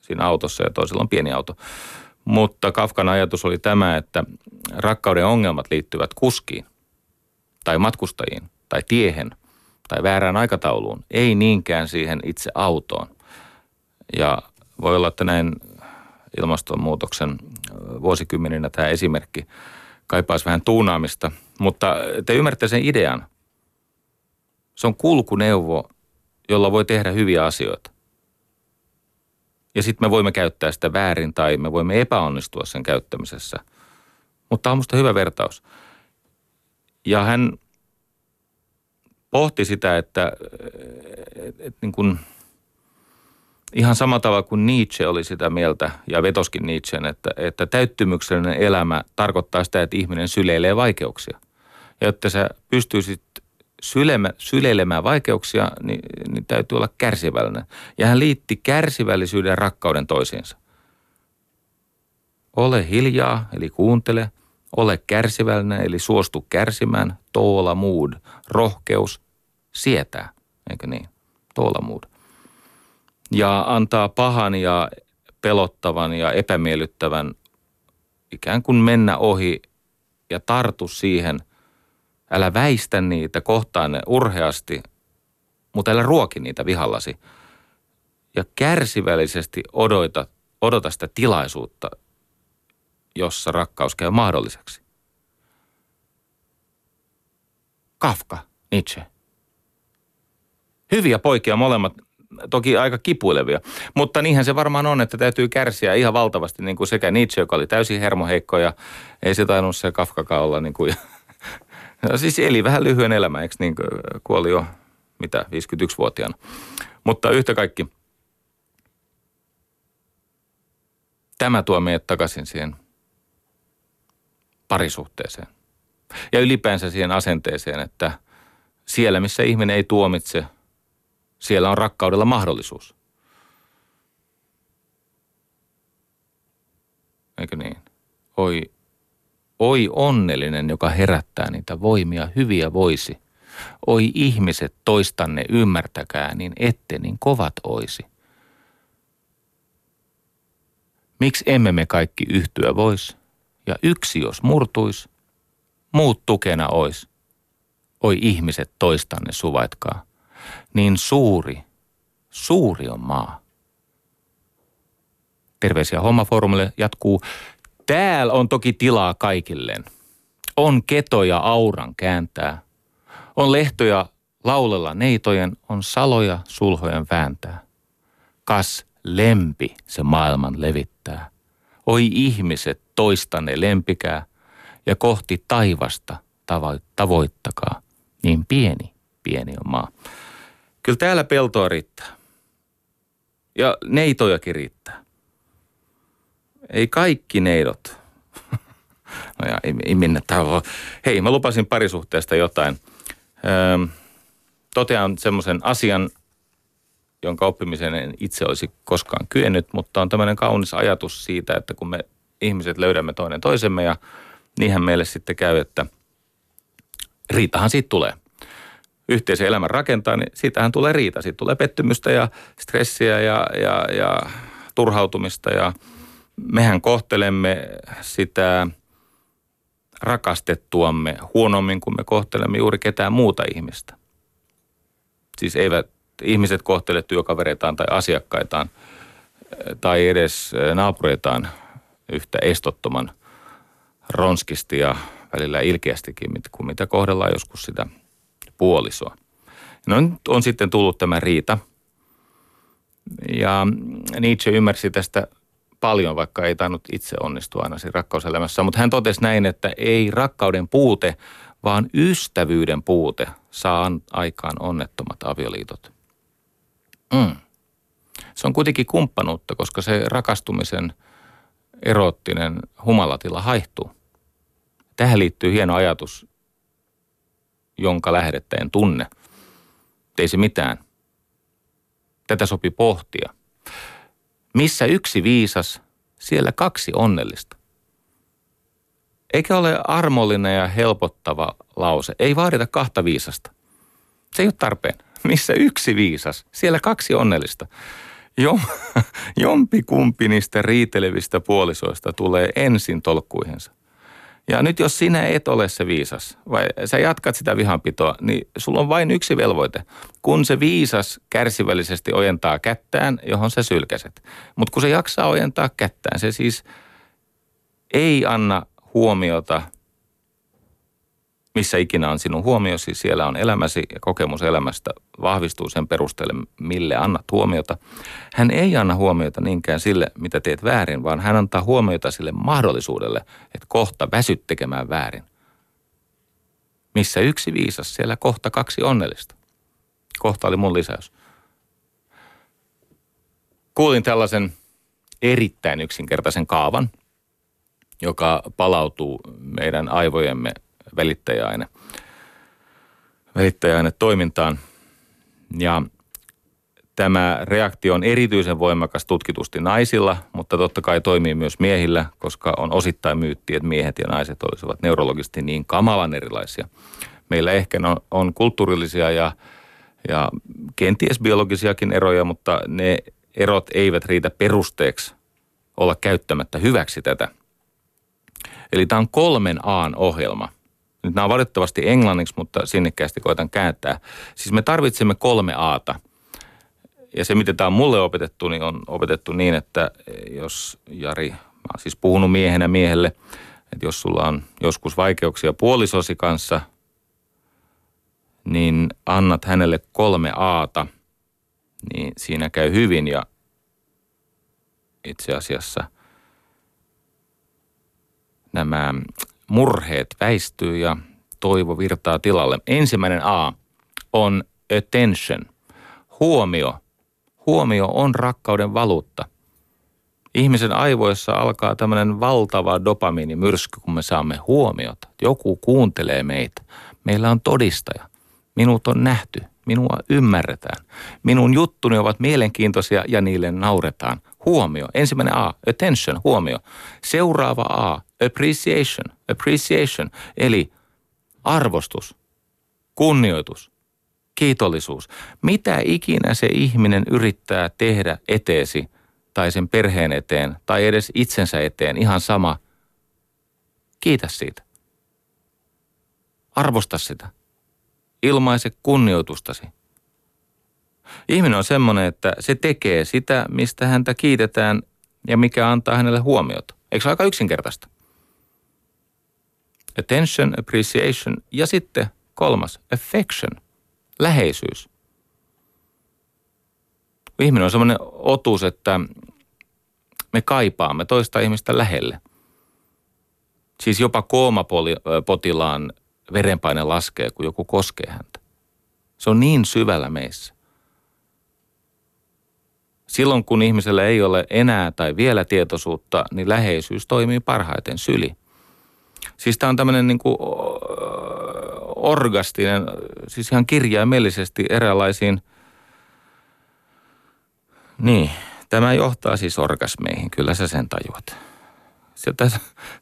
siinä autossa ja toisella on pieni auto. Mutta Kafkan ajatus oli tämä, että rakkauden ongelmat liittyvät kuskiin tai matkustajiin tai tiehen tai väärään aikatauluun, ei niinkään siihen itse autoon. Ja voi olla, että näin ilmastonmuutoksen vuosikymmeninä tämä esimerkki kaipaisi vähän tuunaamista. Mutta te ymmärrätte sen idean. Se on kulkuneuvo, jolla voi tehdä hyviä asioita. Ja sitten me voimme käyttää sitä väärin tai me voimme epäonnistua sen käyttämisessä. Mutta on musta hyvä vertaus. Ja hän pohti sitä, että, että, että niin kuin – ihan sama tavalla kuin Nietzsche oli sitä mieltä, ja vetoskin Nietzschen, että, että täyttymyksellinen elämä tarkoittaa sitä, että ihminen syleilee vaikeuksia. Ja jotta sä pystyisit sylema, syleilemään vaikeuksia, niin, niin täytyy olla kärsivällinen. Ja hän liitti kärsivällisyyden ja rakkauden toisiinsa. Ole hiljaa, eli kuuntele. Ole kärsivällinen, eli suostu kärsimään. Toola mood, rohkeus, sietää, eikö niin? Toola mood ja antaa pahan ja pelottavan ja epämiellyttävän ikään kuin mennä ohi ja tartu siihen. Älä väistä niitä, kohtaa ne urheasti, mutta älä ruoki niitä vihallasi. Ja kärsivällisesti odota, odota sitä tilaisuutta, jossa rakkaus käy mahdolliseksi. Kafka, Nietzsche. Hyviä poikia molemmat toki aika kipuilevia. Mutta niinhän se varmaan on, että täytyy kärsiä ihan valtavasti, niin kuin sekä Nietzsche, joka oli täysin hermoheikko ja ei se tainnut se Kafkakaan olla niin kuin, [LAUGHS] no siis eli vähän lyhyen elämän, eikö niin kuoli jo mitä, 51-vuotiaana. Mutta yhtä kaikki, tämä tuo meidät takaisin siihen parisuhteeseen. Ja ylipäänsä siihen asenteeseen, että siellä missä ihminen ei tuomitse – siellä on rakkaudella mahdollisuus. Eikö niin? Oi, oi onnellinen, joka herättää niitä voimia, hyviä voisi. Oi ihmiset, toistanne ymmärtäkää, niin ette niin kovat oisi. Miksi emme me kaikki yhtyä vois? Ja yksi jos murtuis, muut tukena ois. Oi ihmiset, toistanne suvaitkaa niin suuri, suuri on maa. Terveisiä hommafoorumille jatkuu. Täällä on toki tilaa kaikilleen. On ketoja auran kääntää. On lehtoja laulella neitojen, on saloja sulhojen vääntää. Kas lempi se maailman levittää. Oi ihmiset, toistanne lempikää ja kohti taivasta tavoittakaa. Niin pieni, pieni on maa. Kyllä täällä peltoa riittää. Ja neitojakin riittää. Ei kaikki neidot. [LAUGHS] no ja ei, ei minne täällä Hei, mä lupasin parisuhteesta jotain. Öö, totean semmoisen asian, jonka oppimiseen en itse olisi koskaan kyennyt, mutta on tämmöinen kaunis ajatus siitä, että kun me ihmiset löydämme toinen toisemme ja niinhän meille sitten käy, että riitahan siitä tulee. Yhteisen elämän rakentaa, niin siitähän tulee riita. Siitä tulee pettymystä ja stressiä ja, ja, ja turhautumista ja mehän kohtelemme sitä rakastettuamme huonommin kuin me kohtelemme juuri ketään muuta ihmistä. Siis eivät ihmiset kohtele työkavereitaan tai asiakkaitaan tai edes naapureitaan yhtä estottoman ronskisti ja välillä ilkeästikin, kuin mitä kohdellaan joskus sitä puolisoa. No nyt on sitten tullut tämä riita. Ja Nietzsche ymmärsi tästä paljon, vaikka ei tainnut itse onnistua aina siinä rakkauselämässä. Mutta hän totesi näin, että ei rakkauden puute, vaan ystävyyden puute saa aikaan onnettomat avioliitot. Mm. Se on kuitenkin kumppanuutta, koska se rakastumisen eroottinen humalatila haihtuu. Tähän liittyy hieno ajatus, jonka lähdettä en tunne. Ei se mitään. Tätä sopi pohtia. Missä yksi viisas, siellä kaksi onnellista. Eikä ole armollinen ja helpottava lause. Ei vaadita kahta viisasta. Se ei ole tarpeen. Missä yksi viisas, siellä kaksi onnellista. Jom, [LAUGHS] jompi kumpi niistä riitelevistä puolisoista tulee ensin tolkkuihinsa. Ja nyt jos sinä et ole se viisas, vai sä jatkat sitä vihanpitoa, niin sulla on vain yksi velvoite. Kun se viisas kärsivällisesti ojentaa kättään, johon sä sylkäset. Mutta kun se jaksaa ojentaa kättään, se siis ei anna huomiota – missä ikinä on sinun huomiosi, siellä on elämäsi ja kokemus elämästä vahvistuu sen perusteelle, mille annat huomiota. Hän ei anna huomiota niinkään sille, mitä teet väärin, vaan hän antaa huomiota sille mahdollisuudelle, että kohta väsyt tekemään väärin. Missä yksi viisas, siellä kohta kaksi onnellista. Kohta oli mun lisäys. Kuulin tällaisen erittäin yksinkertaisen kaavan, joka palautuu meidän aivojemme välittäjäaine, välittäjäaine toimintaan. Ja tämä reaktio on erityisen voimakas tutkitusti naisilla, mutta totta kai toimii myös miehillä, koska on osittain myytti, että miehet ja naiset olisivat neurologisesti niin kamalan erilaisia. Meillä ehkä on, on kulttuurillisia ja, ja kenties biologisiakin eroja, mutta ne erot eivät riitä perusteeksi olla käyttämättä hyväksi tätä. Eli tämä on kolmen Aan ohjelma – nyt nämä on valitettavasti englanniksi, mutta sinnikkäästi koitan kääntää. Siis me tarvitsemme kolme aata. Ja se, miten tämä on mulle opetettu, niin on opetettu niin, että jos Jari, mä oon siis puhunut miehenä miehelle, että jos sulla on joskus vaikeuksia puolisosi kanssa, niin annat hänelle kolme aata, niin siinä käy hyvin ja itse asiassa nämä murheet väistyy ja toivo virtaa tilalle. Ensimmäinen A on attention, huomio. Huomio on rakkauden valuutta. Ihmisen aivoissa alkaa tämmöinen valtava dopamiinimyrsky, kun me saamme huomiota. Joku kuuntelee meitä. Meillä on todistaja. Minut on nähty. Minua ymmärretään. Minun juttuni ovat mielenkiintoisia ja niille nauretaan. Huomio. Ensimmäinen A, attention, huomio. Seuraava A, appreciation, appreciation, eli arvostus, kunnioitus, kiitollisuus. Mitä ikinä se ihminen yrittää tehdä eteesi tai sen perheen eteen tai edes itsensä eteen, ihan sama. Kiitä siitä. Arvosta sitä. Ilmaise kunnioitustasi. Ihminen on semmoinen, että se tekee sitä, mistä häntä kiitetään ja mikä antaa hänelle huomiota. Eikö se aika yksinkertaista? Attention, appreciation ja sitten kolmas, affection, läheisyys. Ihminen on sellainen otus, että me kaipaamme toista ihmistä lähelle. Siis jopa koomapotilaan verenpaine laskee, kun joku koskee häntä. Se on niin syvällä meissä. Silloin kun ihmisellä ei ole enää tai vielä tietoisuutta, niin läheisyys toimii parhaiten syli. Siis tämä on tämmöinen niin kuin orgastinen, siis ihan kirjaimellisesti eräänlaisiin, niin, tämä johtaa siis orgasmeihin, kyllä sä sen tajuat. Se,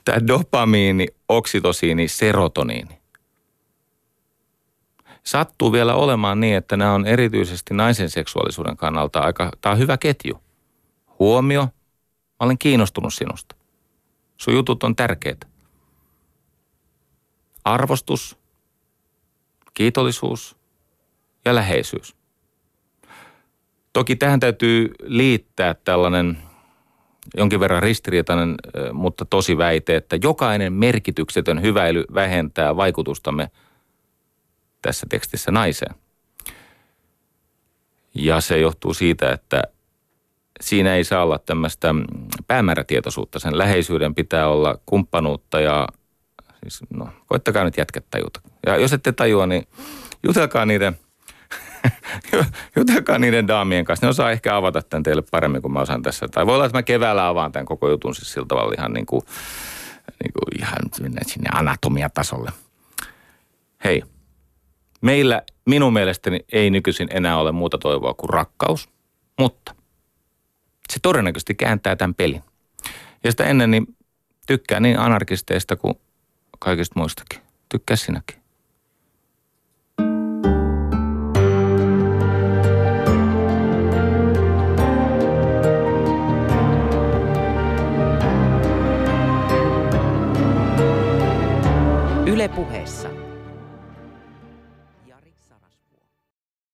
tämä dopamiini, oksitosiini, serotoniini. Sattuu vielä olemaan niin, että nämä on erityisesti naisen seksuaalisuuden kannalta aika, tämä on hyvä ketju. Huomio, mä olen kiinnostunut sinusta. Sun jutut on tärkeitä. Arvostus, kiitollisuus ja läheisyys. Toki tähän täytyy liittää tällainen jonkin verran ristiriitainen, mutta tosi väite, että jokainen merkityksetön hyväily vähentää vaikutustamme tässä tekstissä naiseen. Ja se johtuu siitä, että siinä ei saa olla tämmöistä päämäärätietoisuutta. Sen läheisyyden pitää olla kumppanuutta ja siis no, koittakaa nyt jätkät tajuta. Ja jos ette tajua, niin jutelkaa niiden, [LAUGHS] jutelkaa niiden daamien kanssa. Ne osaa ehkä avata tämän teille paremmin kuin mä osaan tässä. Tai voi olla, että mä keväällä avaan tämän koko jutun siis sillä tavalla ihan niin kuin, niin kuin ihan sinne anatomiatasolle. Hei, meillä minun mielestäni ei nykyisin enää ole muuta toivoa kuin rakkaus, mutta se todennäköisesti kääntää tämän pelin. Ja sitä ennen niin tykkää niin anarkisteista kuin kaikista muistakin. Tykkää sinäkin. Yle puheessa.